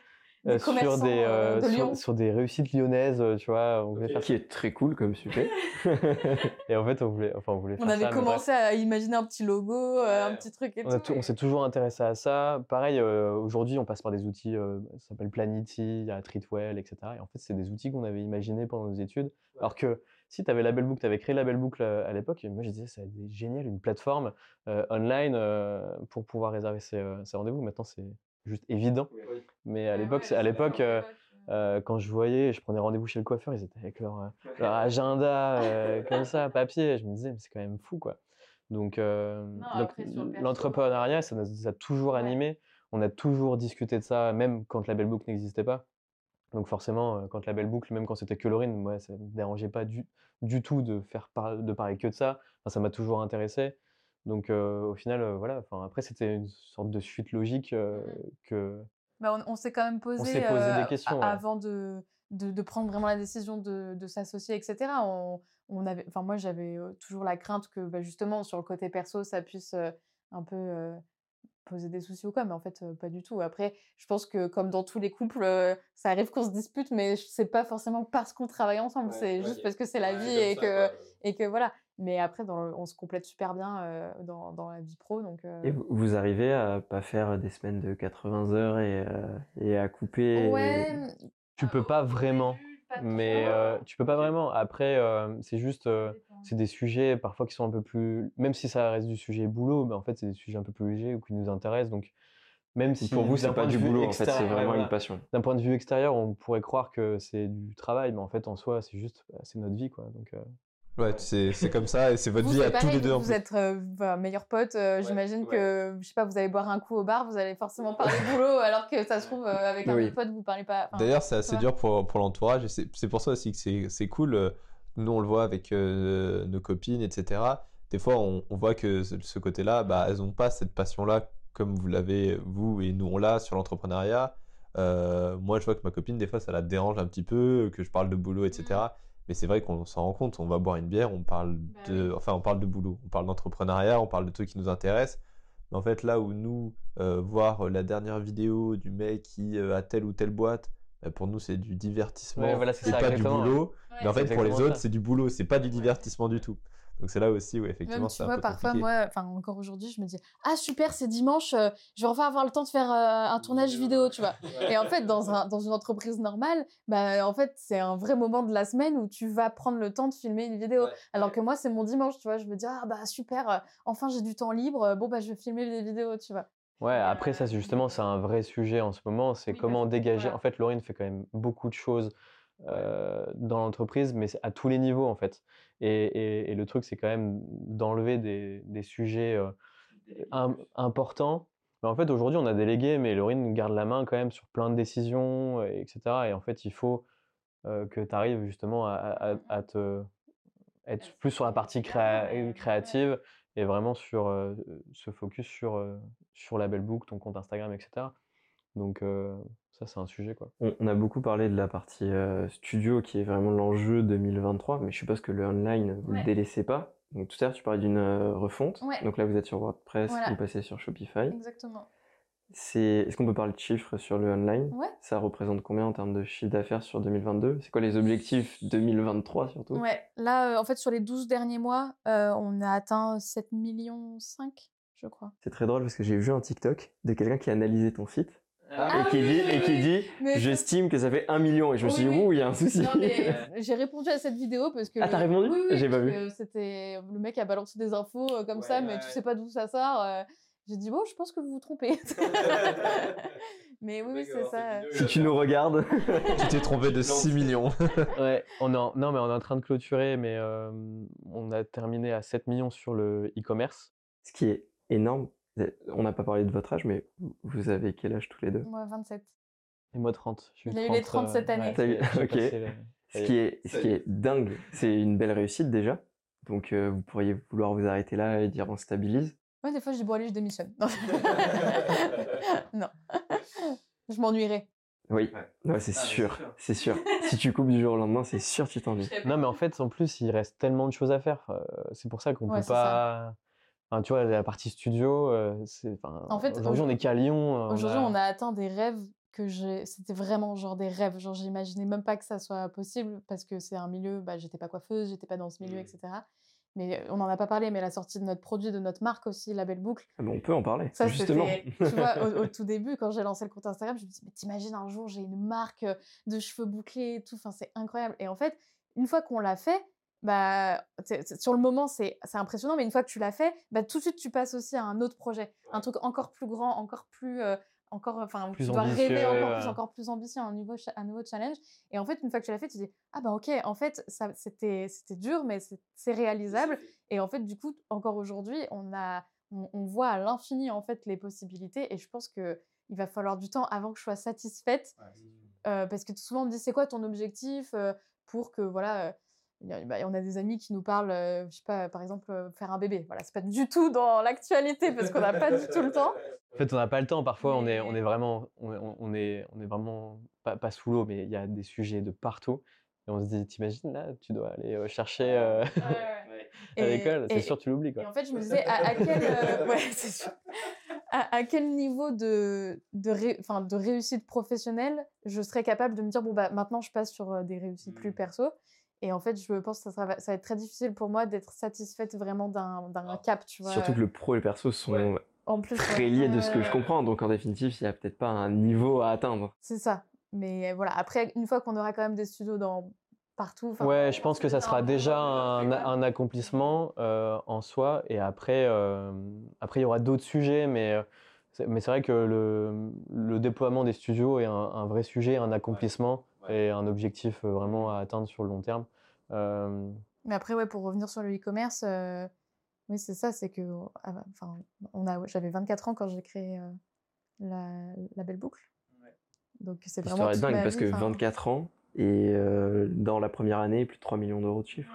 des euh, sur des euh, euh, de sur, des réussites lyonnaises, euh, tu vois. On voulait faire Qui est très cool comme sujet. Et en fait, on voulait, enfin, on voulait faire On avait ça, commencé à imaginer un petit logo, euh, un petit truc et On, tout. s'est toujours intéressé à ça. Pareil, euh, aujourd'hui, on passe par des outils, euh, ça s'appelle Planity, il y a Treatwell, etc. Et en fait, c'est des outils qu'on avait imaginés pendant nos études. Alors que si tu avais la belle boucle, tu avais créé la belle boucle à, l'époque, et moi je disais, ça va être génial, une plateforme euh, online euh, pour pouvoir réserver ses, euh, ses rendez-vous. Maintenant, c'est juste évident. Mais à l'époque, c'est- à l'époque, euh, euh, quand je voyais, je prenais rendez-vous chez le coiffeur, ils étaient avec leur, leur agenda euh, comme ça, papier. Je me disais, mais c'est quand même fou, quoi. Donc, euh, l'entrepreneuriat, ça nous a toujours Ouais. animé. On a toujours discuté de ça, même quand la belle boucle n'existait pas. Donc forcément, euh, quand la belle boucle, même quand c'était que Laurine, moi, ça me dérangeait pas du, du tout de faire par- de parler que de ça. Enfin, ça m'a toujours intéressé. Donc euh, au final, euh, voilà. Enfin, après, c'était une sorte de suite logique euh, que Bah, on on s'est quand même posé, des questions, ouais. avant de, de, de prendre vraiment la décision de, de s'associer, etc. On, on avait, enfin, moi, j'avais toujours la crainte que bah, justement, sur le côté perso, ça puisse un peu poser des soucis ou quoi, mais en fait, euh, pas du tout. Après, je pense que comme dans tous les couples, euh, ça arrive qu'on se dispute, mais c'est pas forcément parce qu'on travaille ensemble, c'est juste parce que c'est la vie et que, et que voilà. Mais après, dans le- on se complète super bien euh, dans, dans la vie pro, donc... euh, Et vous, vous arrivez à pas faire des semaines de 80 heures et, euh, et à couper Ouais, tu peux pas vraiment? Mais euh, tu peux pas vraiment. Après, euh, c'est juste, euh, c'est des sujets parfois qui sont un peu plus, même si ça reste du sujet boulot, mais en fait c'est des sujets un peu plus légers ou qui nous intéressent. Donc même si Pour vous, c'est d'un pas point de du vue boulot, en fait, c'est extérieur- vraiment voilà. une passion. D'un point de vue extérieur, on pourrait croire que c'est du travail, mais en fait en soi c'est juste, bah, c'est notre vie quoi. Donc euh, Ouais, c'est c'est comme ça et c'est votre Vous, vie à tous les deux. en Vous fait. êtes euh, bah, meilleurs potes. euh, J'imagine que, je sais pas, vous allez boire un coup au bar, vous allez forcément parler boulot, alors que ça se trouve, euh, avec un Oui. autre pote, vous parlez pas. D'ailleurs, c'est assez dur pour, pour l'entourage et c'est c'est pour ça aussi que c'est c'est cool. euh, Nous, on le voit avec euh, nos copines, etc. Des fois, on, on voit que ce, côté-là, bah, elles n'ont pas cette passion-là comme vous l'avez, vous et nous, on l'a sur l'entrepreneuriat. Euh, moi, je vois que ma copine, des fois, ça la dérange un petit peu, que je parle de boulot, etc. Mais c'est vrai qu'on s'en rend compte. On va boire une bière, on parle Bah de, enfin, on parle de boulot, on parle d'entrepreneuriat, on parle de trucs qui nous intéressent. Mais en fait, là où nous, euh, voir la dernière vidéo du mec qui euh, a telle ou telle boîte, bah, pour nous, c'est du divertissement Ouais, voilà, c'est et ça, pas du ouais. boulot. Mais en fait, pour les autres, ça. c'est du boulot, c'est pas du divertissement du tout. Donc c'est là aussi où effectivement c'est tu un vois, peu parfois, compliqué. moi, enfin, encore aujourd'hui, je me dis Ah, super, c'est dimanche, euh, je vais enfin avoir le temps de faire euh, un tournage vidéo, tu vois. Et en fait, dans, un, dans une entreprise normale, bah, en fait, c'est un vrai moment de la semaine où tu vas prendre le temps de filmer une vidéo. Ouais. Alors que moi, c'est mon dimanche, tu vois. Je me dis Ah, bah, super, euh, enfin, j'ai du temps libre, euh, bon, bah, je vais filmer des vidéos, tu vois. Ouais, après ça, justement, c'est un vrai sujet en ce moment. C'est Oui, comment dégager. En fait, Laurine fait quand même beaucoup de choses euh, dans l'entreprise, mais à tous les niveaux, en fait. Et, et- et le truc, c'est quand même d'enlever des, des sujets euh, im- importants. Mais en fait, aujourd'hui, on a délégué, mais Laurine garde la main quand même sur plein de décisions, euh, etc. Et en fait, il faut euh, que tu arrives justement à, à- à- à te être plus sur la partie créa- créative et vraiment sur euh, se focus sur, euh, sur la belle boucle, ton compte Instagram, etc. Donc euh, ça, c'est un sujet, quoi. On, on a beaucoup parlé de la partie euh, studio qui est vraiment l'enjeu 2023, mais je suppose que le online, vous Ouais. le délaissez pas. Donc tout à l'heure, tu parlais d'une euh, refonte. Ouais. Donc là, vous êtes sur WordPress, Voilà. vous passez sur Shopify. Exactement. C'est... Est-ce qu'on peut parler de chiffres sur le online? Ouais. Ça représente combien en termes de chiffre d'affaires sur 2022 C'est quoi les objectifs 2023 surtout? Ouais, là, euh, en fait, sur les 12 derniers mois, euh, on a atteint 7 millions 5, je crois. C'est très drôle parce que j'ai vu un TikTok de quelqu'un qui a analysé ton site Ah et, qui oui, dit, oui, et qui dit Mais J'estime que ça fait 1 million. Et je me suis dit oui. Ouh, il y a un souci. Mais j'ai répondu à cette vidéo parce que. Ah, t'as répondu? Oui, oui, J'ai pas vu. que C'était le mec a balancé des infos euh, comme ça, mais tu sais pas d'où ça sort. euh, J'ai dit, bon, je pense que vous vous trompez. mais oui, oui, c'est ça. Si tu nous regardes. Tu t'es trompé de 6 millions. Ouais, on est en- non, mais on est en train de clôturer, mais euh, on a terminé à 7 millions sur le e-commerce. Ce qui est énorme. On n'a pas parlé de votre âge, mais vous avez quel âge tous les deux? Moi, 27. Et moi, 30. Je suis Il a eu les 30 euh, cette année. ouais, T'as eu- j'ai- j'ai ok. Ce qui est, ce qui est dingue, c'est une belle réussite déjà. Donc euh, vous pourriez vouloir vous arrêter là et dire on stabilise. Moi, des fois, je dis, bon, allez, je démissionne. Non. non. je m'ennuierais. Oui, ouais, c'est sûr, c'est sûr. si tu coupes du jour au lendemain, c'est sûr que tu t'ennuies. Non, mais en fait, en plus, il reste tellement de choses à faire. euh, c'est pour ça qu'on Ouais, peut ça. Enfin, tu vois, la partie studio, euh, c'est. En fait, aujourd'hui, on est qu'à Lyon. euh, Aujourd'hui, on a atteint des rêves que j'ai. C'était vraiment genre des rêves. Genre, j'imaginais même pas que ça soit possible parce que c'est un milieu. Bah, j'étais pas coiffeuse, j'étais pas dans ce milieu, Mmh. etc. Mais euh, on n'en a pas parlé, mais la sortie de notre produit, de notre marque aussi, la belle boucle. Ah, mais on peut en parler, Ça, justement. tu vois, au, au tout début, quand j'ai lancé le compte Instagram, je me dis, mais t'imagines un jour, j'ai une marque euh, de cheveux bouclés et tout, enfin, c'est incroyable. Et en fait, une fois qu'on l'a fait, bah, sur le moment, c'est, impressionnant, mais une fois que tu l'as fait, bah, tout de suite, tu passes aussi à un autre projet, un truc encore plus grand, encore plus, euh, encore, enfin, Plus tu dois rêver encore plus, euh. encore plus ambitieux, un nouveau, un nouveau challenge. Et en fait, une fois que tu l'as fait, tu dis, ah bah ok, en fait, c'était, dur, mais c'est, réalisable. Et en fait, du coup, encore aujourd'hui, on a, on, on voit à l'infini en fait les possibilités. Et je pense que il va falloir du temps avant que je sois satisfaite, euh, parce que souvent on me dit c'est quoi ton objectif euh, pour que voilà. Il y a- bah, on a des amis qui nous parlent, euh, je sais pas, par exemple, euh, faire un bébé. Voilà, c'est pas du tout dans l'actualité parce qu'on n'a pas du tout le temps. En fait, on n'a pas le temps. Parfois, on est, on est vraiment, on, est- on est, on est vraiment pas, pas sous l'eau, mais il y a des sujets de partout. Et on se dit, t'imagines là, tu dois aller euh, chercher à l'école. C'est sûr, tu l'oublies Et quoi. en fait, je me disais, à, à quel, euh, ouais, c'est sûr. À, à quel niveau de, de, ré- enfin, de réussite professionnelle je serais capable de me dire, bon, bah, maintenant, je passe sur des réussites plus perso. Et en fait, je pense que ça, sera- ça va être très difficile pour moi d'être satisfaite vraiment d'un d'un cap, tu vois. Surtout que le pro et le perso sont en plus, très ouais. liés de ce que je Euh, comprends. Donc en définitive, il n'y a peut-être pas un niveau à atteindre. C'est ça. Mais voilà, après, une fois qu'on aura quand même des studios dans partout. Ouais, je pense que ça sera déjà un, un accomplissement euh, en soi. Et après, euh, après il y aura d'autres sujets, mais, c'est- mais c'est vrai que le, le déploiement des studios est un, un vrai sujet, un accomplissement et un objectif euh, vraiment à atteindre sur le long terme. Euh, Mais après, ouais, pour revenir sur le e-commerce, euh, oui, c'est ça, c'est que, ah bah, enfin, on a, j'avais 24 ans quand j'ai créé euh, la, la belle boucle. Donc c'est vraiment L'histoire est toute dingue ma parce vie, que enfin, 24 ans et euh, dans la première année, plus de 3 millions d'euros de chiffre.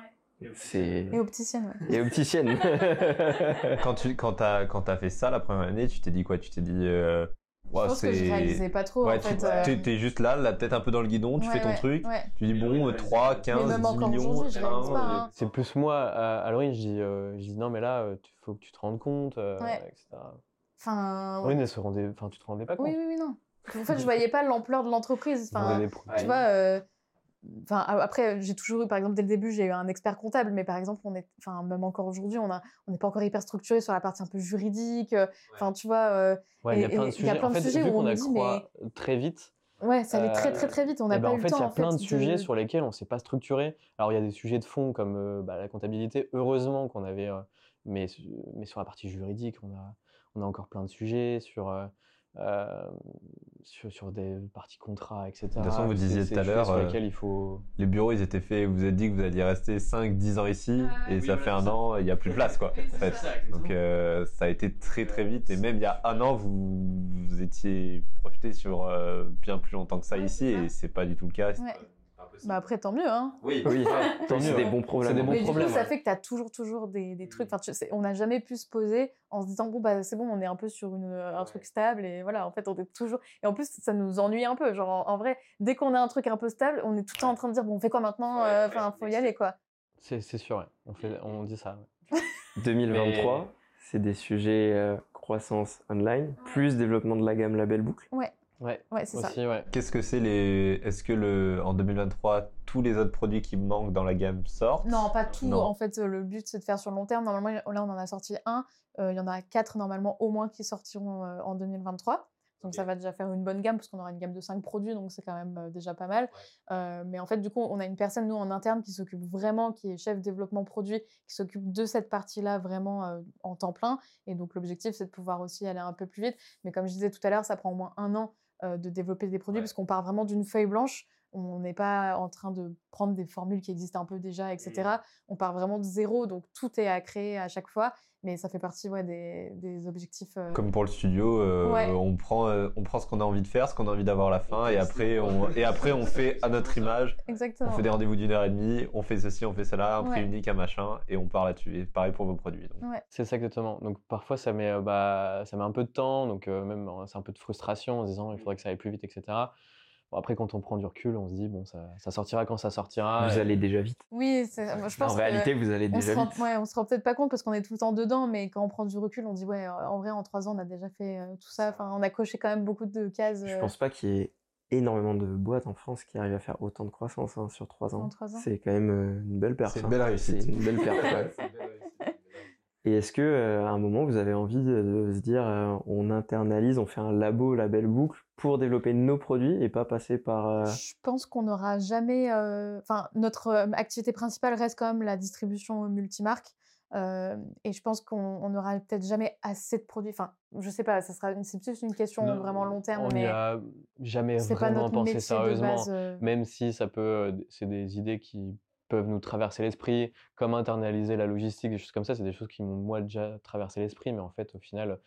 C'est. Et opticienne, ouais. Et opticienne. quand tu quand as, quand as fait ça la première année, tu t'es dit quoi? Tu t'es dit euh, Ouais, je pense que je réalisais pas trop, Ouais, en tu fait. euh, t'es- t'es juste là, la tête un peu dans le guidon, tu ouais, fais ton ouais, truc, ouais. tu dis bon, euh, 3, 15, même 10 encore millions. euh, hein. C'est plus moi, à, à Laurine, je dis, euh, je dis non, mais là, il faut que tu te rendes compte, euh, Ouais. etc. Enfin, ouais. Laurine, elle se rendait, enfin, tu te rendais pas compte. oui, oui, oui, non. En fait, je voyais pas l'ampleur de l'entreprise. Enfin, tu vois, euh, enfin, après, j'ai toujours eu, par exemple, dès le début, j'ai eu un expert comptable, mais par exemple, on est, enfin, même encore aujourd'hui, on on n'est pas encore hyper structuré sur la partie un peu juridique. euh, Enfin, tu vois, euh, Ouais, il y a plein de sujets. En fait, sujets vu où qu'on on a dit, très vite, ouais, ça allait très, Euh, très, très vite. On eh n'a ben, pas en eu fait, le temps. il y a en plein de fait, sujets sur lesquels on ne s'est pas structuré. Alors, il y a des sujets de fond comme euh, bah, la comptabilité. Heureusement qu'on avait, euh, mais, mais sur la partie juridique, on a, on a encore plein de sujets sur, euh, sur, sur des parties contrats, etc. toute façon, vous disiez tout à l'heure, euh, lesquels il faut. Les bureaux, ils étaient faits, vous vous êtes dit que vous alliez rester 5, 10 ans ici, et ça fait un an, il n'y a plus de place, quoi. en fait. Donc, euh, ça a été très, très vite, et même il y a un an, vous, vous étiez projeté sur euh, bien plus longtemps que ça ici, et c'est pas du tout le cas. Ouais. Bah après, tant mieux, hein. Oui, Oui, tant mieux, c'est des bons problèmes. Des bons mais du problèmes, coup, ça fait que tu as toujours, toujours des, des trucs. Enfin, tu sais, on n'a jamais pu se poser en se disant, bon, bah, c'est bon, on est un peu sur une, un truc stable. Et voilà, en fait, on est toujours. Et en plus, ça nous ennuie un peu. Genre, en, en vrai, dès qu'on a un truc un peu stable, on est tout le temps en train de dire, bon, on fait quoi maintenant Euh, Enfin, faut y aller, quoi. C'est c'est sûr, ouais. on, fait, on dit ça. ouais. 2023, c'est des sujets euh, croissance online, plus développement de la gamme Label Boucle. Ouais, Ouais, c'est ça. ouais. Qu'est-ce que c'est les. Est-ce que le en 2023, tous les autres produits qui manquent dans la gamme sortent? Non, pas tout. Non. En fait, le but, c'est de faire sur le long terme. Normalement, là, on en a sorti un. Euh, Il y en a quatre, normalement, au moins, qui sortiront euh, en 2023. Donc, ça va déjà faire une bonne gamme, parce qu'on aura une gamme de cinq produits, donc c'est quand même euh, déjà pas mal. Euh, mais en fait, du coup, on a une personne, nous, en interne, qui s'occupe vraiment, qui est chef développement produit, qui s'occupe de cette partie-là vraiment euh, en temps plein. Et donc, l'objectif, c'est de pouvoir aussi aller un peu plus vite. Mais comme je disais tout à l'heure, ça prend au moins un an euh, de développer des produits, parce qu'on part vraiment d'une feuille blanche. On n'est pas en train de prendre des formules qui existent un peu déjà, etc. On part vraiment de zéro, donc tout est à créer à chaque fois. Mais ça fait partie ouais, des, des objectifs. euh, Comme pour le studio, euh, Ouais. on, prend, euh, on prend ce qu'on a envie de faire, ce qu'on a envie d'avoir à la fin, et après, on, et après on fait à notre image. On Exactement. fait des rendez-vous d'une heure et demie, on fait ceci, on fait cela, un prix Ouais. unique, un machin, et on part là-dessus. Et pareil pour vos produits. C'est ça exactement. Donc parfois ça met, euh, bah, ça met un peu de temps, donc euh, même euh, c'est un peu de frustration en se disant il faudrait que ça aille plus vite, etc. Bon, après quand on prend du recul, on se dit bon ça, ça sortira quand ça sortira. Vous et- allez déjà vite. Oui, c'est- moi, je pense En que réalité, vous allez déjà rend, vite. ouais, on se rend peut-être pas compte parce qu'on est tout le temps dedans, mais quand on prend du recul, on dit ouais, en vrai, en trois ans, on a déjà fait euh, tout ça. Enfin, on a coché quand même beaucoup de cases. Je euh, pense pas qu'il y ait énormément de boîtes en France qui arrivent à faire autant de croissance hein, sur trois ans. Ans. C'est quand même euh, une belle perf. C'est une hein. belle réussite. C'est une belle ouais. Et est-ce que euh, à un moment vous avez envie de, de se dire euh, on internalise, on fait un labo label boucle pour développer nos produits et pas passer par euh, Je pense qu'on n'aura jamais. euh, Enfin, notre euh, activité principale reste quand même la distribution multimarque. euh, et je pense qu'on on n'aura peut-être jamais assez de produits. Enfin, je sais pas, ça sera une- c'est plus une question Non, vraiment long terme, on n'y a jamais c'est pas vraiment notre pensé métier de sérieusement. base. euh, Même si ça peut, c'est des idées qui peuvent nous traverser l'esprit, comme internaliser la logistique, des choses comme ça, c'est des choses qui m'ont moi déjà traversé l'esprit, mais en fait au final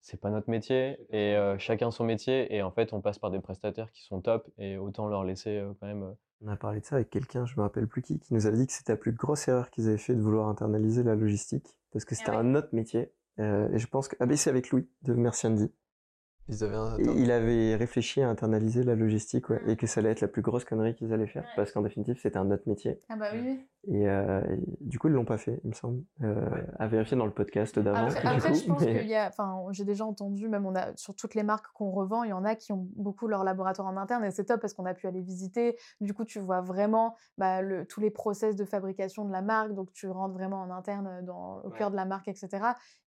c'est pas notre métier et euh, chacun son métier et en fait on passe par des prestataires qui sont top et autant leur laisser euh, quand même. euh, On a parlé de ça avec quelqu'un, je me rappelle plus qui, qui nous avait dit que c'était la plus grosse erreur qu'ils avaient fait de vouloir internaliser la logistique parce que c'était ouais. un autre métier. Euh, et je pense que ah ben c'est avec Louis de Merciandi. Ils avaient un. Il avait réfléchi à internaliser la logistique ouais, et que ça allait être la plus grosse connerie qu'ils allaient faire parce qu'en définitive c'était un autre métier. Ah bah oui. Et, euh, et du coup ils l'ont pas fait, il me semble. Euh, À vérifier dans le podcast d'avant. Après, après, coup, je pense mais- qu'il y a, enfin, j'ai déjà entendu, même on a sur toutes les marques qu'on revend, il y en a qui ont beaucoup leur laboratoire en interne et c'est top parce qu'on a pu aller visiter. Du coup, tu vois vraiment bah, le, tous les process de fabrication de la marque, donc tu rentres vraiment en interne euh, dans, au cœur de la marque, etc.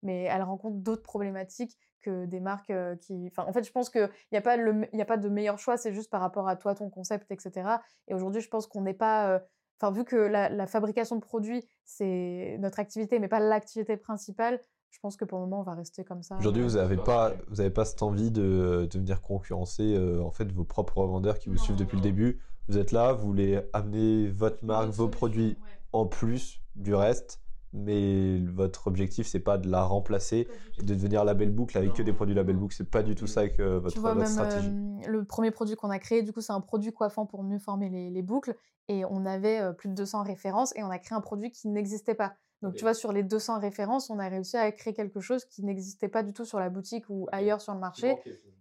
Mais elle rencontre d'autres problématiques que des marques euh, qui, enfin, en fait, je pense qu'il n'y a pas le, y a pas de meilleur choix, c'est juste par rapport à toi, ton concept, etc. Et aujourd'hui, je pense qu'on n'est pas euh, Enfin, vu que la, la fabrication de produits, c'est notre activité, mais pas l'activité principale, je pense que pour le moment, on va rester comme ça. Aujourd'hui, vous n'avez pas, vous avez pas cette envie de, de venir concurrencer euh, en fait vos propres revendeurs qui vous suivent depuis le début. Vous êtes là, vous voulez amener votre marque, vos produits en plus du reste, mais votre objectif c'est pas de la remplacer et de devenir label boucle avec que des produits label boucle. C'est pas du tout ça que votre, Tu vois, votre même stratégie. euh, le premier produit qu'on a créé, du coup, c'est un produit coiffant pour mieux former les, les boucles. Et on avait euh, plus de 200 références et on a créé un produit qui n'existait pas. Donc, tu vois, sur les 200 références, on a réussi à créer quelque chose qui n'existait pas du tout sur la boutique ou ailleurs sur le marché,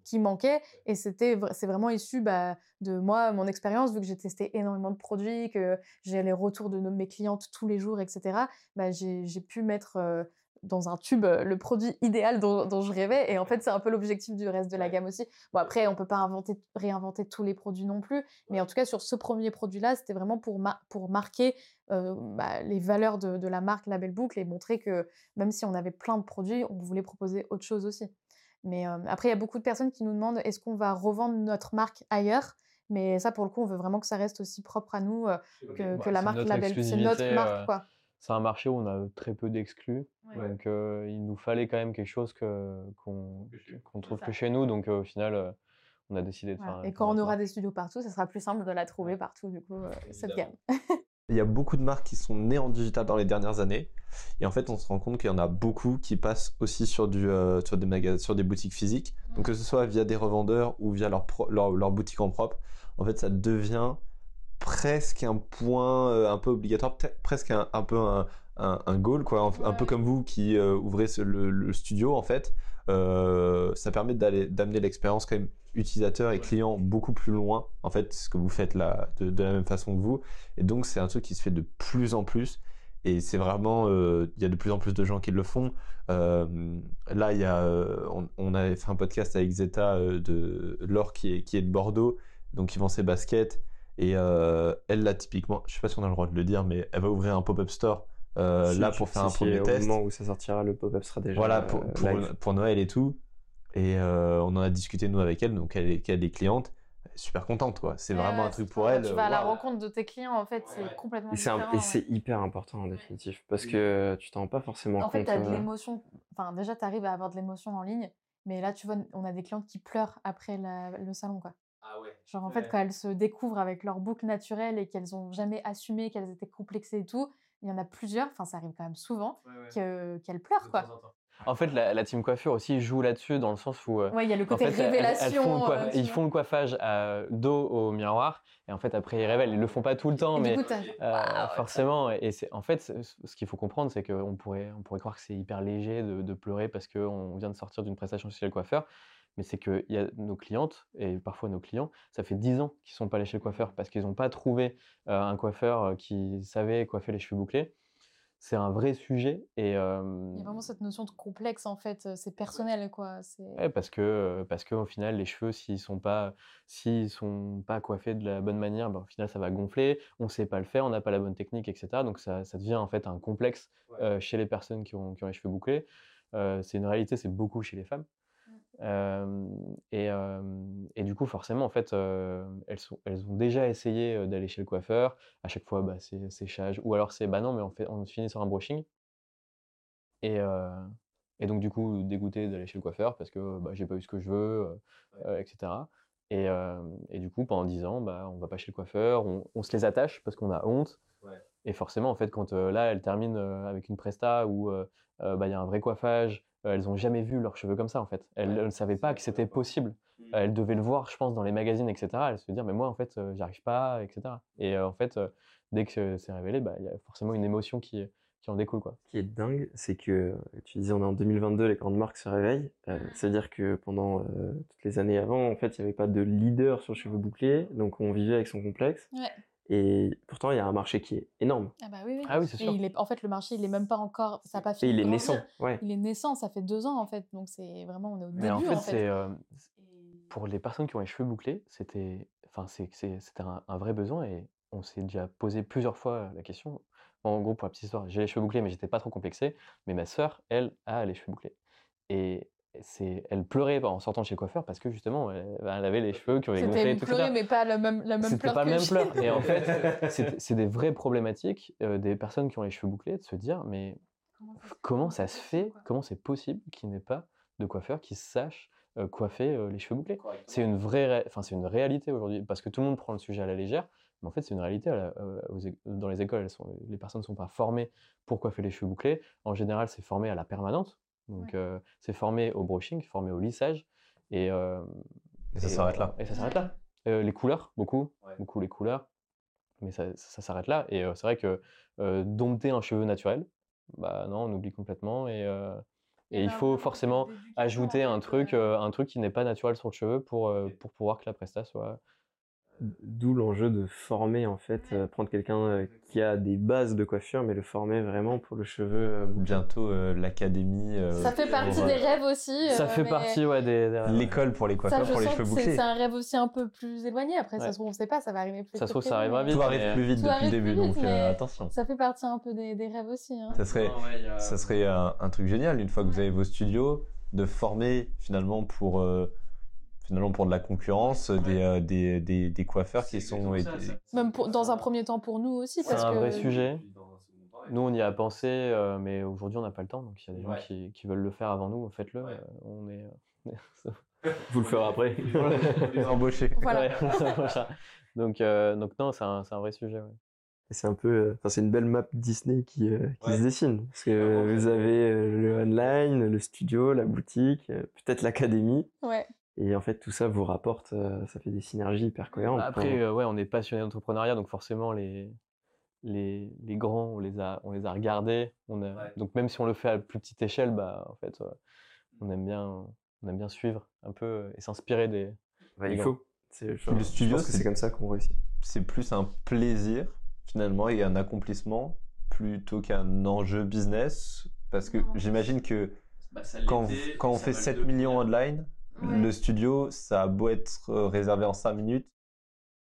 qui manquait. Et c'était, c'est vraiment issu bah, de moi, mon expérience, vu que j'ai testé énormément de produits, que j'ai les retours de nos- mes clientes tous les jours, etc. Bah, j'ai j'ai pu mettre euh, dans un tube euh, le produit idéal dont, dont je rêvais. Et en fait, c'est un peu l'objectif du reste de la gamme aussi. Bon, après, on peut pas inventer, réinventer tous les produits non plus. Mais en tout cas, sur ce premier produit-là, c'était vraiment pour, ma- pour marquer euh, bah, les valeurs de, de la marque Label Boucle et montrer que même si on avait plein de produits, on voulait proposer autre chose aussi. Mais euh, après, il y a beaucoup de personnes qui nous demandent est-ce qu'on va revendre notre marque ailleurs? Mais ça, pour le coup, on veut vraiment que ça reste aussi propre à nous, euh, que, Bah, que la marque Label. C'est notre marque, euh, quoi. C'est un marché où on a très peu d'exclus. Ouais. Donc, euh, il nous fallait quand même quelque chose qu'on, qu'on trouve que chez nous. Donc, euh, au final, euh, on a décidé de faire. Et quand on aura des studios partout, ça sera plus simple de la trouver partout, du coup, euh, cette gamme. Il y a beaucoup de marques qui sont nées en digital dans les dernières années. Et en fait, on se rend compte qu'il y en a beaucoup qui passent aussi sur, du, euh, sur, des, magas- sur des boutiques physiques. Donc, que ce soit via des revendeurs ou via leur, pro- leur, leur boutique en propre, en fait, ça devient presque un point euh, un peu obligatoire, presque un, un peu un, un, un goal, quoi. Un, un peu comme vous qui euh, ouvrez ce- le, le studio, en fait. Ça permet d'amener l'expérience quand même utilisateur et client beaucoup plus loin, en fait, ce que vous faites là, de, de la même façon que vous. Et donc, c'est un truc qui se fait de plus en plus. Et c'est vraiment, euh, il y a de plus en plus de gens qui le font. Euh, là, il y a, euh, on, on avait fait un podcast avec Zeta euh, de Laure qui est, qui est de Bordeaux, donc qui vend ses baskets. Et elle, là, typiquement, je sais pas si on a le droit de le dire, mais elle va ouvrir un pop-up store Si, là pour faire un si, premier au test. moment où ça sortira, le pop-up sera déjà Voilà, pour, pour Noël et tout. Et euh, on en a discuté, nous, avec elle, donc elle, est- elle est cliente. Elle est super contente, quoi. C'est vraiment un truc pour elle. Tu vas à la rencontre de tes clients, en fait, c'est complètement Et c'est un- différent. et c'est hyper important en définitive parce que tu t'en rends pas forcément En fait, compte. tu as de euh, l'émotion. Enfin, déjà, tu arrives à avoir de l'émotion en ligne. Mais là, tu vois, on a des clientes qui pleurent après la- le salon, quoi. Genre, en fait, quand elles se découvrent avec leur boucle naturelle et qu'elles ont jamais assumé qu'elles étaient complexées et tout, il y en a plusieurs, enfin, ça arrive quand même souvent, que- qu'elles pleurent, quoi. En fait, la, la team coiffure aussi joue là-dessus dans le sens où. euh, Ouais, il y a le en côté fait, elles- elles- révélation. elles font euh, ils font le coiffage à dos au miroir et en fait après ils révèlent. Ils le font pas tout le temps, Et mais du coup, t'as- Euh, forcément, et c'est en fait ce qu'il faut comprendre, c'est qu'on pourrait, on pourrait croire que c'est hyper léger de, de pleurer parce qu'on vient de sortir d'une prestation chez le coiffeur, mais c'est que il y a nos clientes et parfois nos clients, ça fait 10 ans qu'ils sont pas allés chez le coiffeur parce qu'ils n'ont pas trouvé un coiffeur qui savait coiffer les cheveux bouclés. C'est un vrai sujet et euh, Il y a vraiment cette notion de complexe, en fait. C'est personnel, quoi. C'est... Ouais, parce que parce que au final les cheveux s'ils sont pas s'ils sont pas coiffés de la bonne manière ben, au final ça va gonfler on sait pas le faire on n'a pas la bonne technique etc donc ça, ça devient en fait un complexe euh, chez les personnes qui ont, qui ont les cheveux bouclés Euh, c'est une réalité c'est beaucoup chez les femmes et, et du coup forcément en fait elles sont elles ont déjà essayé d'aller chez le coiffeur. À chaque fois bah, c'est séchage ou alors c'est bah non mais on fait on finit sur un brushing. Et euh, et donc, du coup, dégoûté d'aller chez le coiffeur parce que bah, j'ai pas eu ce que je veux, euh, etc. Et, euh, et du coup, pendant 10 ans, bah, on va pas chez le coiffeur, on, on se les attache parce qu'on a honte. Et forcément, en fait, quand là, elles terminent euh, avec une presta où bah, il y a un vrai coiffage, elles ont jamais vu leurs cheveux comme ça, en fait. Elles ne savaient pas que c'était possible. Euh, Elles devaient le voir, je pense, dans les magazines, etc. Elles se dire, mais moi, en fait, euh, j'arrive pas, etc. Et euh, en fait, euh, dès que c'est révélé, bah, il y a forcément une émotion qui, qui en découle, quoi. Ce qui est dingue, c'est que tu disais on est en 2022, les grandes marques se réveillent. Euh, C'est-à-dire que pendant euh, toutes les années avant, en fait, il n'y avait pas de leader sur le cheveu bouclé, donc on vivait avec son complexe. Ouais. Et pourtant, il y a un marché qui est énorme. Ah bah oui, oui. Ah oui, c'est Et sûr. il est... En fait, le marché, il est même pas encore... Ça a pas Et fini il est naissant. Ouais. Il est naissant, ça fait deux ans, en fait. Donc, c'est vraiment... On est au début, Mais en fait, en c'est fait. euh, pour les personnes qui ont les cheveux bouclés, c'était, enfin, c'est, c'est- c'était un, un vrai besoin et on s'est déjà posé plusieurs fois la question. En gros, pour la petite histoire, j'ai les cheveux bouclés, mais j'étais pas trop complexé. Mais ma sœur, elle, a les cheveux bouclés et c'est, elle pleurait en sortant de chez le coiffeur parce que justement, elle, elle avait les cheveux qui avaient gonflé, tout, pleurer, etc. mais pas le même, la même pleur pas le que même pleur. Et en fait, c'est, c'est des vraies problématiques euh, des personnes qui ont les cheveux bouclés de se dire, mais comment ça se fait, comment c'est possible qu'il n'y ait pas de coiffeur qui sache euh, coiffer euh, les cheveux bouclés? C'est une vraie, enfin c'est une réalité aujourd'hui parce que tout le monde prend le sujet à la légère, mais en fait c'est une réalité. la- dans les écoles, elles sont, les personnes ne sont pas formées pour coiffer les cheveux bouclés. En général, c'est formé à la permanente, donc Ouais. euh, c'est formé au brushing, formé au lissage, et, euh, Et ça s'arrête euh, là. Et ça s'arrête là. Euh, les couleurs, beaucoup, beaucoup les couleurs, mais ça, ça, ça s'arrête là. Et euh, c'est vrai que euh, dompter un cheveu naturel, bah non, on oublie complètement. Et, euh, Et il faut forcément ajouter un truc, euh, un truc qui n'est pas naturel sur le cheveu pour, euh, pour pouvoir que la presta soit. D'où l'enjeu de former en fait, euh, prendre quelqu'un euh, qui a des bases de coiffure, mais le former vraiment pour le cheveu. euh, Bientôt euh, l'académie. euh, Ça fait partie pour, des rêves aussi. Ça fait partie ouais, des. des- L'école pour les Ça, coiffeurs, je pour les sens cheveux que c'est bouclés. c'est un rêve aussi un peu plus éloigné. Après, ça Ouais. se trouve, on sait pas, ça va arriver plus Ça se trouve, que ça arrivera mais vite. Tout arrive plus vite depuis le début, vite, donc euh, attention. Ça fait partie un peu des, des rêves aussi. hein. Ça serait, Non, ouais, il y a- ça serait un, un truc génial, une fois que vous avez vos studios, de former finalement pour, euh, finalement pour de la concurrence des, euh, des, des, des coiffeurs qui sont. et- Même pour- dans un premier temps pour nous aussi. C'est un que... vrai sujet. Nous, on y a pensé, euh, mais aujourd'hui, on n'a pas le temps. Donc, il y a des gens qui, qui veulent le faire avant nous. Faites-le. euh, On est. Vous le ferez après. les embaucher. Voilà. Ouais, voilà. donc, euh, donc, non, c'est un, c'est un vrai sujet. C'est un peu, euh, enfin c'est une belle map Disney qui, euh, qui Ouais. se dessine parce que vous avez euh, le online, le studio, la boutique, euh, peut-être l'académie, Ouais. Et en fait tout ça vous rapporte, euh, ça fait des synergies hyper cohérentes. Après, euh, ouais, on est passionné d'entrepreneuriat, donc forcément, les, les, les grands, on les a, on les a regardés. On a, Donc, même si on le fait à plus petite échelle, bah, en fait, euh, on, aime bien, on aime bien suivre un peu et s'inspirer des. bah, les il faut. Le je studio, pense que c'est- comme ça qu'on réussit. C'est plus un plaisir finalement et un accomplissement plutôt qu'un enjeu business. Parce que j'imagine que quand, quand on fait 7 millions online, Ouais. le studio, ça a beau être euh, réservé en 5 minutes,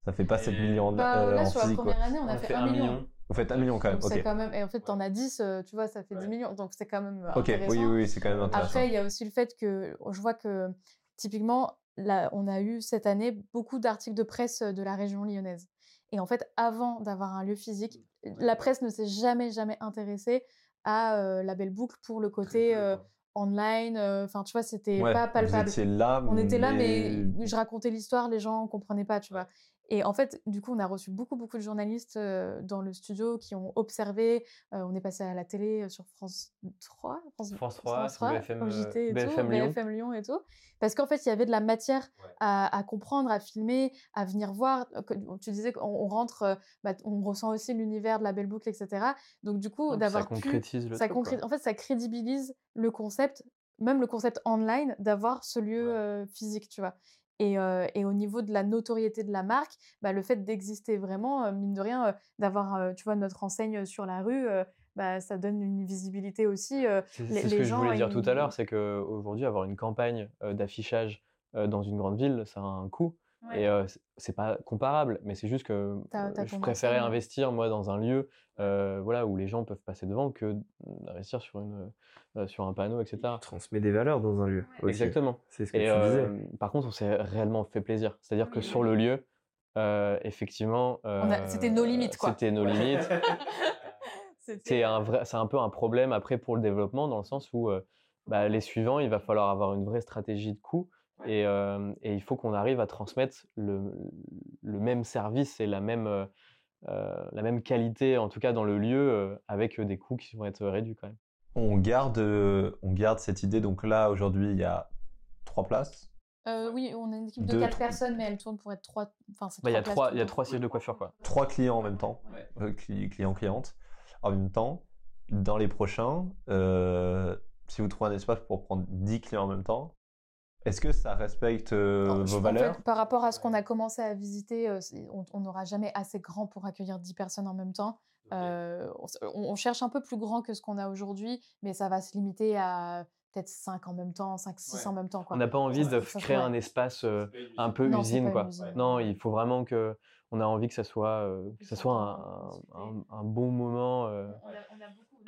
ça fait pas 7 millions en, Bah, euh, là, en sur la physique. quoi. première année, on a fait, un million. Vous faites 1 million quand même, Donc, c'est ok. quand même... Et en fait, t'en as 10, euh, tu vois, ça fait 10 millions. Donc, c'est quand même Ok, intéressant. oui, oui, oui, c'est quand même intéressant. Après, il y a aussi le fait que je vois que typiquement, là, on a eu cette année beaucoup d'articles de presse euh, de la région lyonnaise. Et en fait, avant d'avoir un lieu physique, la presse ne s'est jamais, jamais intéressée à euh, la belle boucle pour le côté euh, online. euh, Enfin, tu vois, c'était Ouais, pas Vous palpable. étiez là, On était là, mais je racontais l'histoire, les gens comprenaient pas, tu vois. Et en fait, du coup, on a reçu beaucoup, beaucoup de journalistes euh, dans le studio qui ont observé. Euh, on est passé à la télé euh, sur France 3, France 3, sur BFM, au JT et euh, tout, BFM Lyon. BFM Lyon et tout. Parce qu'en fait, il y avait de la matière à, à comprendre, à filmer, à venir voir. Tu disais qu'on on rentre, bah, on ressent aussi l'univers de la belle boucle, etc. Donc, du coup, Ça d'avoir pu concrétise le ça truc, concré- En fait, ça crédibilise le concept, même le concept online, d'avoir ce lieu euh, physique, tu vois. Et, euh, et au niveau de la notoriété de la marque, bah, le fait d'exister vraiment, euh, mine de rien, euh, d'avoir, tu vois, notre enseigne sur la rue, bah, ça donne une visibilité aussi. C'est ce que je voulais dire tout à l'heure, c'est qu'aujourd'hui, avoir une campagne d'affichage dans une grande ville, ça a un coût. Ouais. Et euh, c'est- pas comparable, mais c'est juste que je préférais investir, moi, dans un lieu euh, voilà, où les gens peuvent passer devant que d'investir sur, une, euh, sur un panneau, etc. transmet des valeurs dans un lieu. aussi. Exactement. C'est ce que Et tu euh, disais. par contre, on s'est réellement fait plaisir. C'est-à-dire que Oui, sur le lieu, euh, effectivement. C'était nos limites, quoi. C'était nos limites. C'est un vrai, c'est un peu un problème après pour le développement dans le sens où euh, bah, les suivants, il va falloir avoir une vraie stratégie de coût et, euh, et il faut qu'on arrive à transmettre le, le même service et la même, euh, euh, la même qualité, en tout cas dans le lieu, euh, avec euh, des coûts qui vont être réduits quand même. On garde, euh, on garde cette idée. Donc là, aujourd'hui, il y a trois places? euh, oui, on a une équipe de Deux, 4 trois. personnes, mais elle tourne pour être 3. Enfin, c'est Bah, Il y a places trois, il y a trois sièges de coiffure quoi. Trois clients en même temps. Euh, cli- clients, clientes. En même temps, dans les prochains, euh, si vous trouvez un espace pour prendre 10 clients en même temps, est-ce que ça respecte euh, vos valeurs? par rapport à ce qu'on a commencé à visiter, euh, on on n'aura jamais assez grand pour accueillir 10 personnes en même temps. Euh, on, on- on cherche un peu plus grand que ce qu'on a aujourd'hui, mais ça va se limiter à peut-être 5 en même temps, 5, 6 en même temps. Quoi. On n'a pas envie de créer un espace euh, un peu Non, usine quoi. Non, il faut vraiment que on a envie que ça soit euh, que ça soit un, un- un bon moment. euh.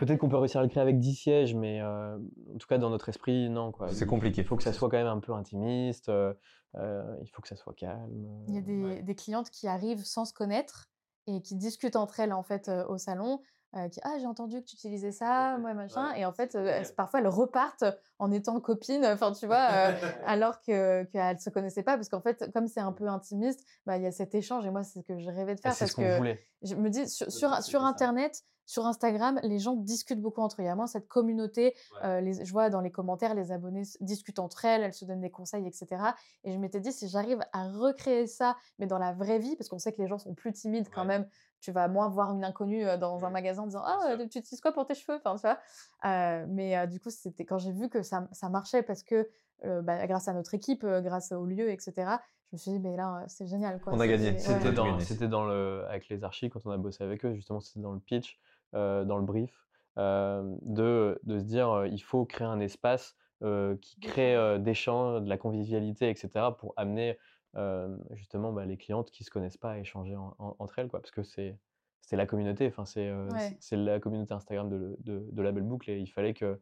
Peut-être qu'on peut réussir à le créer avec 10 sièges, mais euh, en tout cas dans notre esprit, non quoi. C'est compliqué. Il faut que ça soit quand même un peu intimiste. euh, euh, il faut que ça soit calme. Il y a des, ouais. des clientes qui arrivent sans se connaître et qui discutent entre elles en fait euh, au salon. Euh, qui ah j'ai entendu que tu utilisais ça moi machin et en fait euh, parfois elles repartent en étant copines enfin tu vois euh, alors que qu'elles se connaissaient pas parce qu'en fait comme c'est un peu intimiste bah il y a cet échange et moi c'est ce que je rêvais de Ah, faire c'est parce ce qu'on que voulait. je me dis sur, sur, sur internet sur Instagram, les gens discutent beaucoup entre eux. Il y a moins cette communauté. les, je vois dans les commentaires, les abonnés discutent entre elles, elles se donnent des conseils, etc. Et je m'étais dit, si j'arrive à recréer ça, mais dans la vraie vie, parce qu'on sait que les gens sont plus timides quand même, tu vas moins voir une inconnue euh, dans un magasin en disant Ah, euh, tu utilises quoi pour tes cheveux? enfin, tu vois? Euh, Mais euh, du coup, c'était quand j'ai vu que ça, ça marchait parce que euh, bah, grâce à notre équipe, grâce au lieu, etc., je me suis dit, mais là, c'est génial. Quoi. On a gagné. C'était ouais. dans- c'était dans le, avec les archis, quand on a bossé avec eux, justement, c'était dans le pitch, euh, dans le brief, euh, de, de se dire euh, il faut créer un espace euh, qui crée euh, des champs, de la convivialité, etc., pour amener euh, justement bah, les clientes qui se connaissent pas à échanger en- en- entre elles, quoi, parce que c'est c'est la communauté, enfin c'est euh, Ouais. c'est- la communauté Instagram de, de, de la belle boucle et il fallait que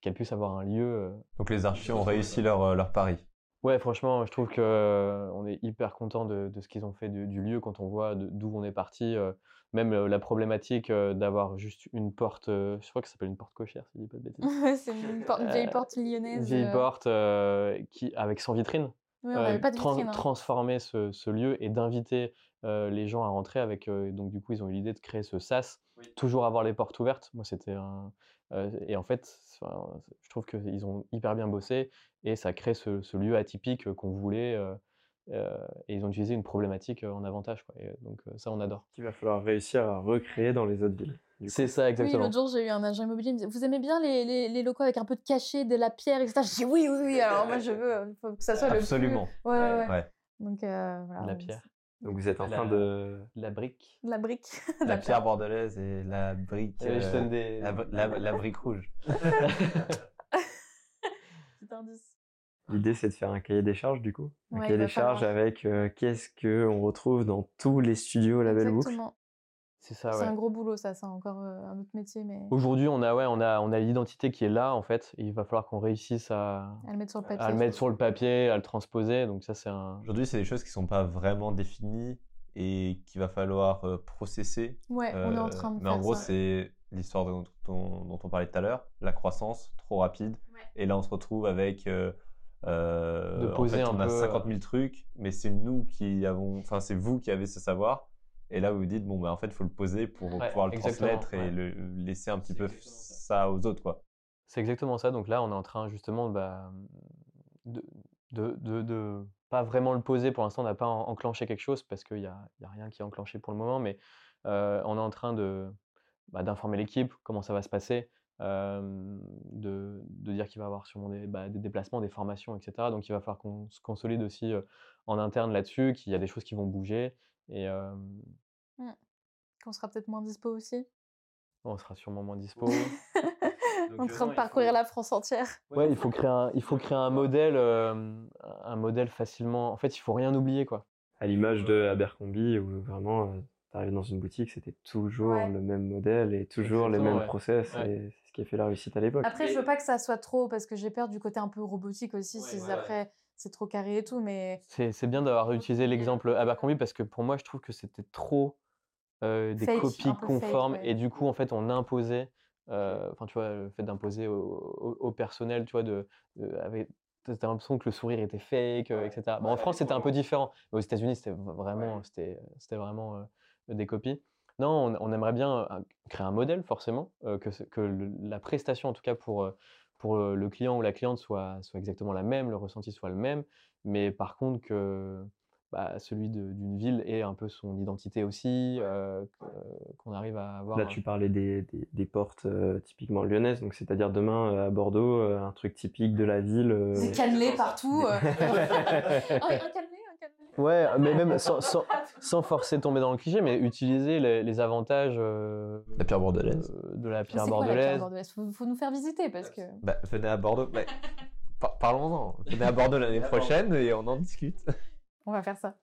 qu'elle puisse avoir un lieu euh, Donc les archis ont réussi leur, leur pari. Ouais, franchement, je trouve que euh, on est hyper content de, de ce qu'ils ont fait du, du lieu quand on voit d'où on est parti. euh, même euh, la problématique d'avoir juste une porte, je crois que ça s'appelle une porte cochère, si je dis pas de bêtises. C'est une, por- une vieille porte Une lyonnaise. vieille euh, porte euh, qui, avec sans vitrine. Euh, pas de vitrine. hein. transformer ce, ce lieu et d'inviter euh, les gens à rentrer avec. euh, donc du coup, ils ont eu l'idée de créer ce sas, toujours avoir les portes ouvertes. Moi, c'était un. et en fait, je trouve qu'ils ont hyper bien bossé et ça crée ce, ce lieu atypique qu'on voulait. Euh, et ils ont utilisé une problématique euh, en avantage. Quoi. Et, euh, donc ça, on adore. Qu'il va falloir réussir à recréer dans les autres villes. C'est ça, Oui, exactement. l'autre jour, j'ai eu un agent immobilier, il me disait Vous aimez bien les, les, les locaux avec un peu de cachet, de la pierre, etc. Je dis Oui, oui, oui. Alors moi, je veux faut que ça soit Absolument. le plus. Ouais, ouais, ouais. Ouais. Donc, euh, voilà. la pierre, Donc vous êtes en La- train de. la brique. La brique. La pierre bordelaise et la brique. Euh, je euh, des- la brique rouge. Petit indice. L'idée, c'est de faire un cahier des charges, du coup. Un Ouais, cahier va des charges falloir. avec euh, qu'est-ce qu'on retrouve dans tous les studios La Belle Boucle. Exactement. C'est ça, C'est ouais. un gros boulot, ça. C'est encore euh, un autre métier, mais Aujourd'hui, on a, ouais, on a, on a l'identité qui est là, en fait. et il va falloir qu'on réussisse à, à le mettre sur le papier. à le mettre sur le papier, à le transposer. Donc ça, c'est un... Aujourd'hui, c'est des choses qui sont pas vraiment définies et qu'il va falloir euh, processer. Ouais, on est en Euh, train de mais faire en gros, ça. c'est l'histoire dont, dont- dont on parlait tout à l'heure, la croissance trop rapide. Et là, on se retrouve avec. Euh, euh, De en poser fait, un on a peu, 50 000 trucs, mais c'est nous qui avons. Enfin, c'est vous qui avez ce savoir. Et là, vous vous dites, bon, bah, en fait, il faut le poser pour Ouais, pouvoir le transmettre et ouais. le, laisser un petit peu ça aux autres, quoi. C'est exactement ça. Donc là, on est en train justement bah, de, de, de, de pas vraiment le poser. Pour l'instant, on n'a pas en- enclenché quelque chose parce qu'il n'y a, il y a rien qui est enclenché pour le moment. Mais euh, on est en train de, bah, d'informer l'équipe, comment ça va se passer, euh, de, de dire qu'il va y avoir sûrement des, bah, des déplacements, des formations, etc. Donc il va falloir qu'on se consolide aussi euh, en interne là-dessus, qu'il y a des choses qui vont bouger. Et euh, Qu'on sera peut-être moins dispo aussi. on sera sûrement moins dispo. en train de parcourir la France entière. Ouais, il faut créer un, il faut créer un modèle, euh, un modèle facilement. En fait, il faut rien oublier, quoi. À l'image de Abercrombie, où vraiment, tu arrives dans une boutique, c'était toujours Ouais. le même modèle et toujours les mêmes ouais. process. Ouais. Et c'est ce qui a fait la réussite à l'époque. Après, je veux pas que ça soit trop, parce que j'ai peur du côté un peu robotique aussi. Ouais, si ouais, ouais. après, c'est trop carré et tout, mais C'est c'est bien d'avoir utilisé l'exemple Abercrombie parce que pour moi, je trouve que c'était trop euh, des Fake, copies fake, conformes ouais. et du coup, en fait, on imposait. euh, Enfin, tu vois, le fait d'imposer au, au- au personnel, tu vois, de, de- avec, t'as l'impression que le sourire était fake, euh, etc. Bon, en France, c'était un peu différent. Mais aux États-Unis, c'était vraiment, c'était, c'était vraiment euh, des copies. Non, on, on aimerait bien créer un modèle, forcément, euh, que, ce- que le- la prestation, en tout cas pour, pour le client ou la cliente, soit, soit exactement la même, le ressenti soit le même. Mais par contre, que bah, celui d'une ville ait un peu son identité aussi, euh, qu'on arrive à avoir. Là, un- tu parlais des, des- des portes euh, typiquement lyonnaises, donc c'est-à-dire demain euh, à Bordeaux, euh, un truc typique de la ville. euh, c'est cannelé partout. euh. Un cannelé, un cannelé. Ouais, mais même sans, sans, sans forcer de tomber dans le cliché, mais utiliser les, les avantages euh, La pierre bordelaise. euh, de la pierre c'est quoi la pierre bordelaise. bordelaise faut, faut nous faire visiter parce que. Bah, venez à Bordeaux. Bah, par- Parlons-en. Venez à Bordeaux l'année prochaine et on en discute. On va faire ça.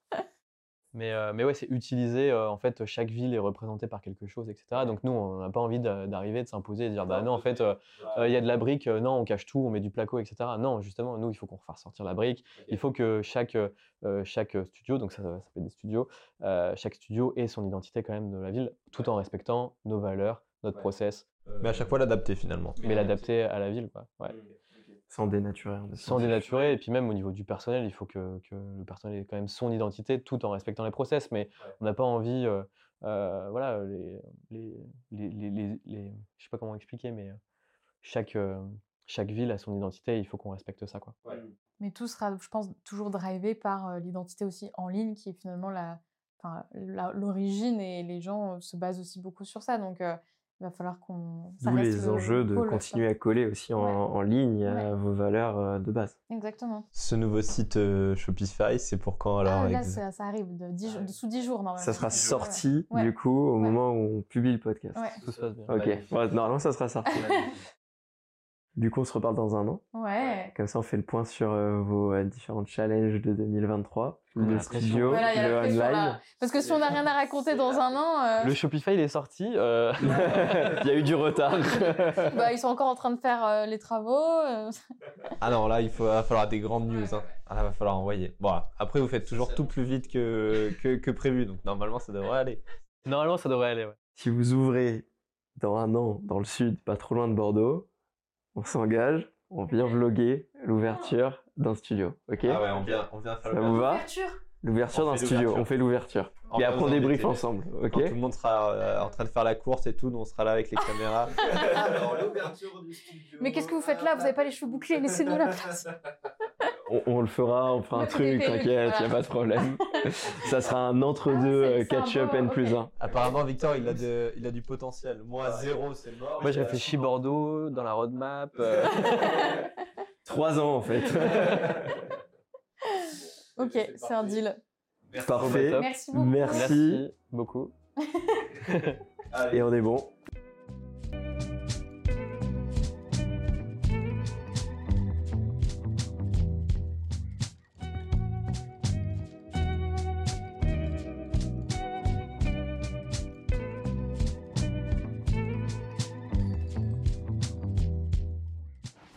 Mais, euh, mais ouais, c'est utiliser, euh, en fait, chaque ville est représentée par quelque chose, etc. Donc nous, on n'a pas envie d'a- d'arriver, de s'imposer et de dire, bah non, en fait, euh, euh, il y a de la brique, euh, non, on cache tout, on met du placo, etc. Non, justement, nous, il faut qu'on refasse sortir la brique. Il faut que chaque, euh, chaque studio, donc ça, ça s'appelle des studios, euh, chaque studio ait son identité quand même de la ville, tout en respectant nos valeurs, notre process, Mais à chaque fois, l'adapter finalement. mais l'adapter à la ville, quoi. Ouais. Sans dénaturer. Sans dénaturer, et puis même au niveau du personnel, il faut que, que le personnel ait quand même son identité tout en respectant les process, mais on n'a pas envie euh, euh, voilà, les, les, les, les, les- les- je sais pas comment expliquer, mais euh, chaque, euh, chaque ville a son identité et il faut qu'on respecte ça, quoi. Mais tout sera, je pense, toujours drivé par l'identité aussi en ligne, qui est finalement la, enfin, la- l'origine et les gens se basent aussi beaucoup sur ça. Donc, euh, il va falloir qu'on. D'où les le enjeux de continuer à coller aussi en, Ouais. en ligne à Ouais. vos valeurs euh, de base. Exactement. Ce nouveau site euh, Shopify, c'est pour quand alors Ah, là, ex- ça, ça arrive de 10 jours- sous 10 jours, normalement. Ça sera sorti Ouais. du coup au Ouais. moment où on publie le podcast. Ouais. Tout se passe bien. Ok, Ouais, normalement ça sera sorti. du coup, on se reparle dans un an. Ouais. Comme ça, on fait le point sur euh, vos euh, différents challenges de 2023. Le studio, Voilà, le online. Parce que si on n'a rien à raconter dans un an, euh, Le Shopify, il est sorti. euh, Il y a eu du retard. bah, ils sont encore en train de faire euh, les travaux. euh. Ah non, là, il faut, va falloir des grandes news. Hein. Ah, là, va falloir envoyer. Bon, après, vous faites toujours tout plus vite que, que, que prévu, donc normalement, ça devrait aller. Normalement, ça devrait aller, ouais. si vous ouvrez dans un an dans le sud, pas trop loin de Bordeaux, on s'engage, on vient vloguer l'ouverture d'un studio. Ok? Ah ouais, on vient, on vient faire Ça le vous va? Ouverture. L'ouverture On d'un studio, l'ouverture. on fait l'ouverture. Et après on débriefe ensemble, ok? Quand tout le monde sera euh, en train de faire la course et tout, nous on sera là avec les caméras. Alors, l'ouverture du studio. Mais qu'est-ce que vous faites là? Vous n'avez pas les cheveux bouclés, laissez-nous la place. on, on le fera, on fera un truc, t'inquiète, voilà. y a pas de problème. Ça sera un entre-deux Ah, euh, catch-up N plus ok. 1. Apparemment, Victor, il a, de, il a du potentiel. Moi, zéro, c'est mort. Moi, je réfléchis Bordeaux dans la roadmap. euh, Trois ans en fait. Ok, c'est un deal. Parfait. Top. Merci beaucoup. Merci. Merci beaucoup. Et on est bon.